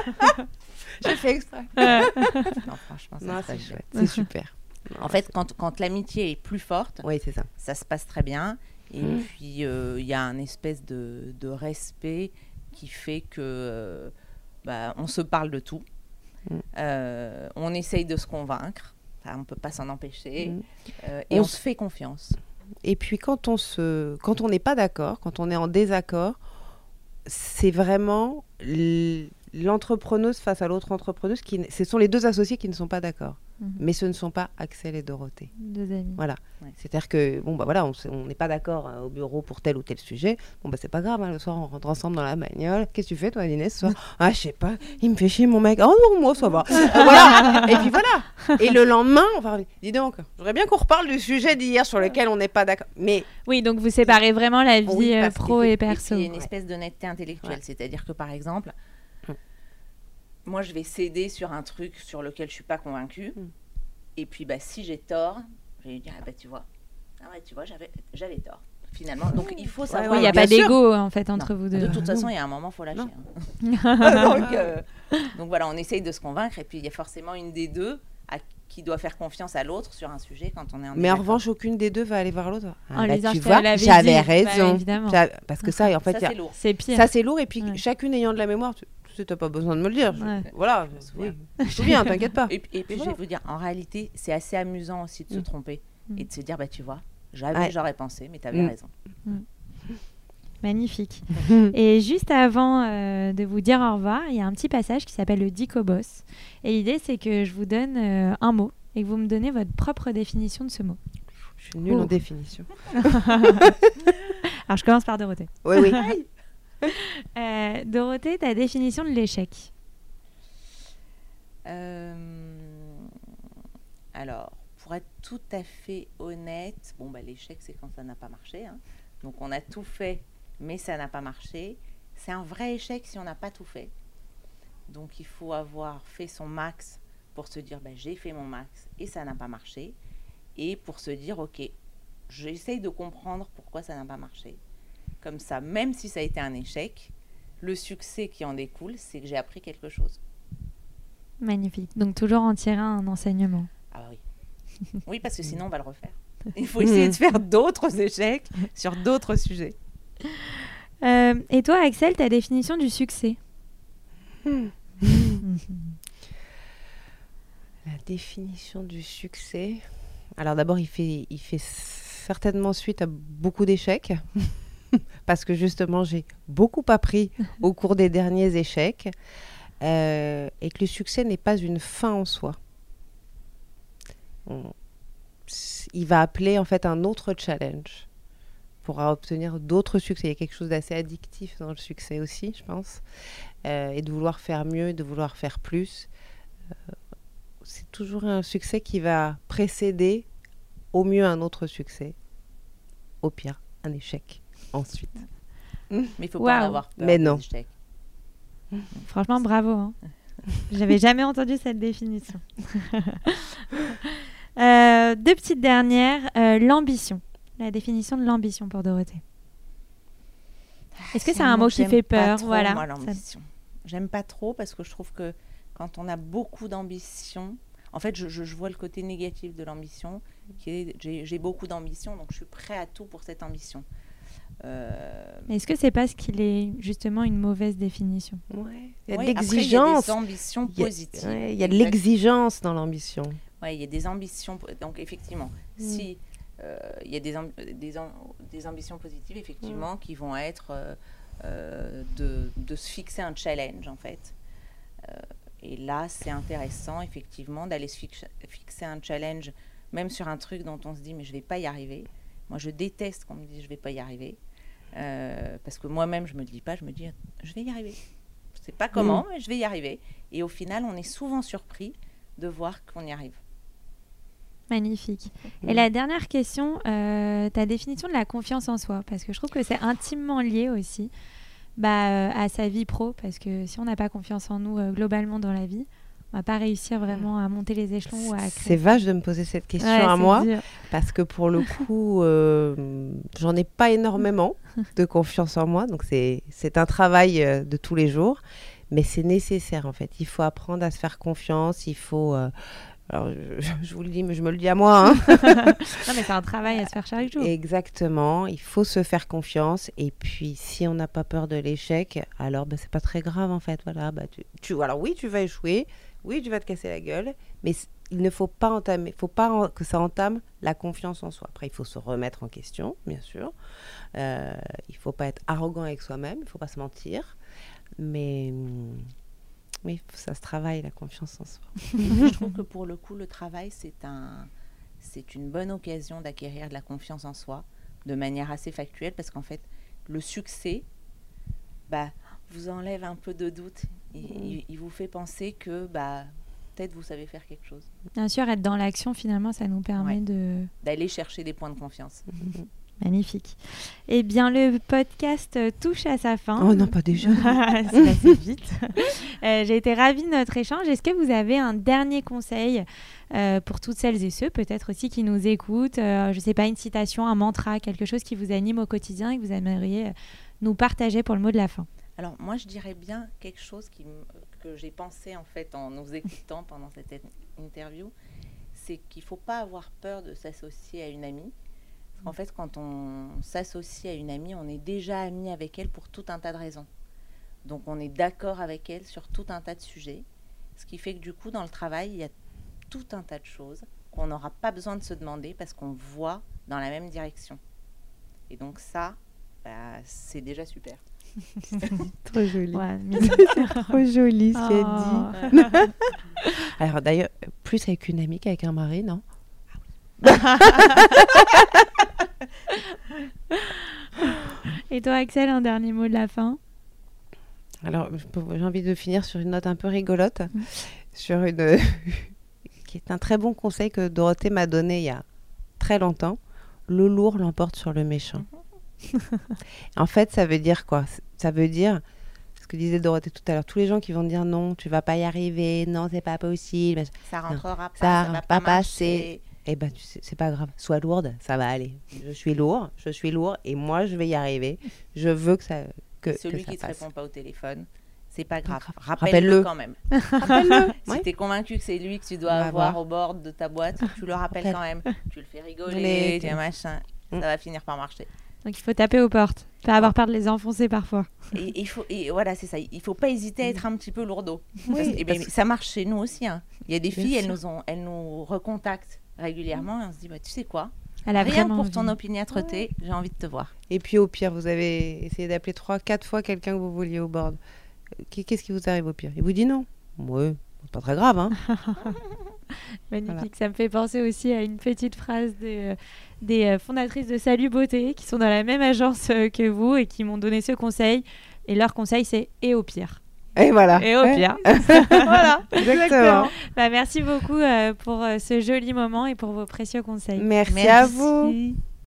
Speaker 3: J'ai fait exprès.
Speaker 2: Non, franchement, ça
Speaker 3: Non,
Speaker 2: se
Speaker 3: c'est
Speaker 2: bien.
Speaker 3: chouette. C'est super.
Speaker 2: En fait, quand, quand l'amitié est plus forte,
Speaker 3: Oui, c'est ça.
Speaker 2: ça se passe très bien. Et
Speaker 3: Mm.
Speaker 2: puis, euh, il y a un espèce de, de respect qui fait que euh, bah, on se parle de tout.
Speaker 3: Mm.
Speaker 2: Euh, on essaye de se convaincre. Enfin, on ne peut pas s'en empêcher.
Speaker 3: Mm.
Speaker 2: Euh, et
Speaker 3: On
Speaker 2: se fait confiance.
Speaker 3: Et puis quand on se, quand on n'est pas d'accord, quand on est en désaccord, c'est vraiment l- l'entrepreneuse face à l'autre entrepreneuse qui, ce sont les deux associés qui ne sont pas d'accord.
Speaker 1: Mhm.
Speaker 3: Mais ce ne sont pas Axel et Dorothée.
Speaker 1: Deux amis.
Speaker 3: Voilà.
Speaker 2: Ouais.
Speaker 3: C'est-à-dire que bon bah voilà, on n'est pas d'accord hein, au bureau pour tel ou tel sujet. Bon bah c'est pas grave. hein, le soir on rentre ensemble dans la bagnole. Qu'est-ce que tu fais toi, Inès ce soir? Ah je sais pas. Il me fait chier mon mec. Oh non moi ça va. Euh, voilà. Et puis voilà. Et le lendemain on va. Dis donc. J'aurais bien qu'on reparle du sujet d'hier sur lequel on n'est pas d'accord. Mais
Speaker 1: Oui, donc vous séparez vraiment la vie
Speaker 3: Oui,
Speaker 1: euh, pro et perso.
Speaker 2: il y a une espèce d'honnêteté intellectuelle.
Speaker 3: Ouais.
Speaker 2: C'est-à-dire que, par exemple. Moi, je vais céder sur un truc sur lequel je suis pas convaincue.
Speaker 3: Mm.
Speaker 2: Et puis, bah, si j'ai tort, je vais lui dire, ah, bah, tu vois, ah, ouais, tu vois j'avais j'avais tort, finalement. Donc, il faut savoir...
Speaker 1: Il n'y a pas d'ego en fait entre
Speaker 2: Non,
Speaker 1: vous
Speaker 2: De
Speaker 1: deux.
Speaker 2: toute
Speaker 3: Ah,
Speaker 2: façon, il y a un moment, il faut lâcher. Hein. donc, euh, donc voilà, on essaye de se convaincre. Et puis, il y a forcément une des deux à qui doit faire confiance à l'autre sur un sujet quand on est en
Speaker 3: Mais en revanche, aucune des deux va aller voir l'autre. Ah, bah, tu vois, j'avais.
Speaker 1: Bah,
Speaker 3: raison.
Speaker 1: évidemment.
Speaker 3: J'a- Parce que ça, en fait,
Speaker 2: Ça,
Speaker 3: il y a-
Speaker 2: c'est lourd.
Speaker 1: C'est pire.
Speaker 3: ça c'est lourd. Et puis
Speaker 1: Ouais.
Speaker 3: chacune ayant de la mémoire, tu tu n'as pas besoin de me le dire. Je-
Speaker 1: Ouais.
Speaker 3: Voilà.
Speaker 2: me souviens.
Speaker 3: Oui. Je me souviens, t'inquiète pas.
Speaker 2: Et, puis- et puis, je vais vous dire, en réalité, c'est assez amusant aussi de se
Speaker 3: Mm.
Speaker 2: tromper
Speaker 1: Mm.
Speaker 2: et de se dire, bah, tu vois, j'avais,
Speaker 3: Ouais.
Speaker 2: j'aurais pensé, mais tu avais
Speaker 3: Mm.
Speaker 2: raison.
Speaker 1: Magnifique. Et juste avant euh, de vous dire au revoir, il y a un petit passage qui s'appelle le Dico Boss. Et l'idée, c'est que je vous donne euh, un mot et que vous me donnez votre propre définition de ce mot.
Speaker 3: Je suis nulle en définition.
Speaker 1: Alors, je commence par Dorothée.
Speaker 3: Oui, oui.
Speaker 1: Euh, Dorothée, ta définition de l'échec
Speaker 2: Euh, alors, pour être tout à fait honnête, bon, bah, l'échec, c'est quand ça n'a pas marché. hein. Donc, on a tout fait, mais ça n'a pas marché. C'est un vrai échec si on n'a pas tout fait. Donc, il faut avoir fait son max pour se dire, bah, j'ai fait mon max et ça n'a pas marché. Et pour se dire, ok, j'essaye de comprendre pourquoi ça n'a pas marché. Comme ça, même si ça a été un échec, le succès qui en découle, c'est que j'ai appris quelque chose.
Speaker 1: Magnifique. Donc, toujours en tirer un enseignement.
Speaker 2: Ah bah oui. Oui, parce que sinon, on va le refaire. Il faut essayer de faire d'autres échecs sur d'autres sujets.
Speaker 1: Euh, et toi, Axel, ta définition du succès?
Speaker 3: La définition du succès. Alors d'abord, il fait, il fait certainement suite à beaucoup d'échecs. Parce que justement, j'ai beaucoup appris au cours des derniers échecs. euh, et que le succès n'est pas une fin en soi. On- il va appeler en fait un autre challenge pour obtenir d'autres succès. Il y a quelque chose d'assez addictif dans le succès aussi, je pense. Euh, et de vouloir faire mieux, de vouloir faire plus c'est toujours un succès qui va précéder au mieux un autre succès, au pire un échec ensuite.
Speaker 2: Mais il faut pas en avoir peur.
Speaker 3: Mais non.
Speaker 1: Franchement, bravo. hein. J'avais jamais entendu cette définition. Euh, deux petites dernières. Euh, l'ambition. La définition de l'ambition pour Dorothée. Est-ce que c'est un mot qui
Speaker 2: j'aime
Speaker 1: fait
Speaker 2: pas
Speaker 1: peur
Speaker 2: trop,
Speaker 1: Voilà.
Speaker 2: moi,
Speaker 1: Ça-
Speaker 2: l'ambition. J'aime pas trop parce que je trouve que quand on a beaucoup d'ambition, en fait, je, je- je vois le côté négatif de l'ambition, qui est j'ai j'ai beaucoup d'ambition, donc je suis prêt à tout pour cette ambition. Euh,
Speaker 1: Est-ce que c'est parce qu'il est justement une mauvaise définition?
Speaker 3: Ouais. Il y a
Speaker 2: ouais,
Speaker 3: de l'exigence.
Speaker 2: Il y a des ambitions
Speaker 3: Il y a-
Speaker 2: positives.
Speaker 3: ouais, il y a de l'exigence dans l'ambition.
Speaker 2: Ouais, il y a des ambitions. Donc, effectivement, si euh, il y a des, am- des, am- des ambitions positives, effectivement, qui vont être euh, euh, de, de se fixer un challenge, en fait. Euh, et là, c'est intéressant, effectivement, d'aller se fix- fixer un challenge, même sur un truc dont on se dit, mais je vais pas y arriver. Moi, je déteste qu'on me dise, je vais pas y arriver. Euh, parce que moi-même, je me le dis pas, je me dis, je vais y arriver. Je sais pas comment, mais je vais y arriver. Et au final, on est souvent surpris de voir qu'on y arrive.
Speaker 1: Magnifique. Et la dernière question, euh, ta définition de la confiance en soi, parce que je trouve que c'est intimement lié aussi bah, euh, à sa vie pro, parce que si on n'a pas confiance en nous euh, globalement dans la vie, on va pas réussir vraiment à monter les échelons ou à
Speaker 3: C'est vache de me poser cette question
Speaker 1: Ouais,
Speaker 3: à moi,
Speaker 1: dur.
Speaker 3: parce que pour le coup, euh, j'en ai pas énormément de confiance en moi, donc c'est c'est un travail euh, de tous les jours, mais c'est nécessaire en fait. Il faut apprendre à se faire confiance, il faut... euh, alors, je, je vous le dis, mais je me le dis à moi. hein.
Speaker 1: Non, mais c'est un travail à se faire chaque jour.
Speaker 3: Exactement, il faut se faire confiance et puis si on n'a pas peur de l'échec, alors ben, c'est pas très grave en fait. Voilà, bah, tu, tu- alors oui, tu vas échouer, oui, tu vas te casser la gueule, mais il ne faut pas entamer, faut pas en- que ça entame la confiance en soi. Après, il faut se remettre en question, bien sûr. Euh, il faut pas être arrogant avec soi-même, il faut pas se mentir, mais hum, oui, ça se travaille la confiance en soi.
Speaker 2: je trouve que pour le coup, le travail, c'est un, c'est une bonne occasion d'acquérir de la confiance en soi de manière assez factuelle parce qu'en fait, le succès, bah, vous enlève un peu de doute. Il, vous fait penser que, bah, peut-être vous savez faire quelque chose.
Speaker 1: Bien sûr, être dans l'action, finalement, ça nous permet
Speaker 2: Ouais.
Speaker 1: de...
Speaker 2: D'aller chercher des points de confiance.
Speaker 1: Magnifique. Eh bien, le podcast euh, touche à sa fin.
Speaker 3: Oh non, pas déjà.
Speaker 1: c'est passé vite. Euh, J'ai été ravie de notre échange. Est-ce que vous avez un dernier conseil euh, pour toutes celles et ceux, peut-être aussi qui nous écoutent euh, Je ne sais pas, une citation, un mantra, quelque chose qui vous anime au quotidien et que vous aimeriez nous partager pour le mot de la fin?
Speaker 2: Alors moi, je dirais bien quelque chose qui que j'ai pensé en fait en nous écoutant pendant cette in- interview, c'est qu'il faut pas avoir peur de s'associer à une amie. Qu'en fait, quand on s'associe à une amie, on est déjà ami avec elle pour tout un tas de raisons. Donc on est d'accord avec elle sur tout un tas de sujets. Ce qui fait que du coup, dans le travail, il y a tout un tas de choses qu'on n'aura pas besoin de se demander parce qu'on voit dans la même direction. Et donc ça, bah, c'est déjà super.
Speaker 3: Trop joli.
Speaker 1: Ouais,
Speaker 3: Trop joli ce qu'elle dit.
Speaker 1: Oh.
Speaker 3: Alors d'ailleurs, plus avec une amie qu'avec un mari, non?
Speaker 1: Et toi, Axel, un dernier mot de la fin
Speaker 3: Alors, j'ai envie de finir sur une note un peu rigolote, sur une qui est un très bon conseil que Dorothée m'a donné il y a très longtemps. Le lourd l'emporte sur le méchant. en fait, ça veut dire quoi? Ça veut dire ce que disait Dorothée tout à l'heure. Tous les gens qui vont dire non, tu vas pas y arriver, non, c'est pas possible.
Speaker 2: Ça rentrera pas,
Speaker 3: ça
Speaker 2: ça, va
Speaker 3: va
Speaker 2: pas,
Speaker 3: pas passer. Eh ben, tu sais, c'est pas grave. Sois lourde, ça va aller. Je suis lourd, je suis lourd, et moi, je vais y arriver. Je veux que ça, que, que
Speaker 2: Celui
Speaker 3: ça
Speaker 2: qui te
Speaker 3: passe.
Speaker 2: répond pas au téléphone, c'est pas grave.
Speaker 3: grave.
Speaker 2: Rappelle-le quand même.
Speaker 3: Rappelle-le.
Speaker 2: Si
Speaker 3: Ouais.
Speaker 2: tu es convaincu que c'est lui que tu dois avoir
Speaker 3: voir.
Speaker 2: au bord de ta boîte, tu le rappelles
Speaker 3: Rappelle.
Speaker 2: quand même. Tu le fais rigoler, tu
Speaker 3: tu-
Speaker 2: machin.
Speaker 3: Mm.
Speaker 2: Ça va finir par marcher.
Speaker 1: Donc il faut taper aux portes, pas avoir peur de les enfoncer parfois.
Speaker 2: Et, il faut, et voilà, c'est ça. Il faut pas hésiter à être un petit peu lourdeau.
Speaker 3: Oui,
Speaker 2: Parce- et ben,
Speaker 3: parce que-
Speaker 2: ça marche chez nous aussi. hein. Il y a des
Speaker 3: Bien
Speaker 2: filles, elles nous, ont, elles nous recontactent régulièrement et on se dit, bah, tu sais quoi
Speaker 1: Elle a
Speaker 2: Rien pour ton opiniâtreté, j'ai envie de te voir.
Speaker 3: Et puis au pire, vous avez essayé d'appeler trois, quatre fois quelqu'un que vous vouliez au board. Qu'est- Qu'est-ce qui vous arrive au pire? Il vous dit non? Ouais, c'est pas très grave, hein
Speaker 1: Magnifique.
Speaker 3: Voilà.
Speaker 1: Ça me fait penser aussi à une petite phrase des, euh, des euh, fondatrices de Salut Beauté qui sont dans la même agence euh, que vous et qui m'ont donné ce conseil. Et leur conseil, c'est et au pire.
Speaker 3: Et voilà.
Speaker 1: Et au pire. voilà.
Speaker 3: Exactement.
Speaker 1: Bah, merci beaucoup euh, pour euh, ce joli moment et pour vos précieux conseils.
Speaker 3: Merci, à vous.
Speaker 2: Merci.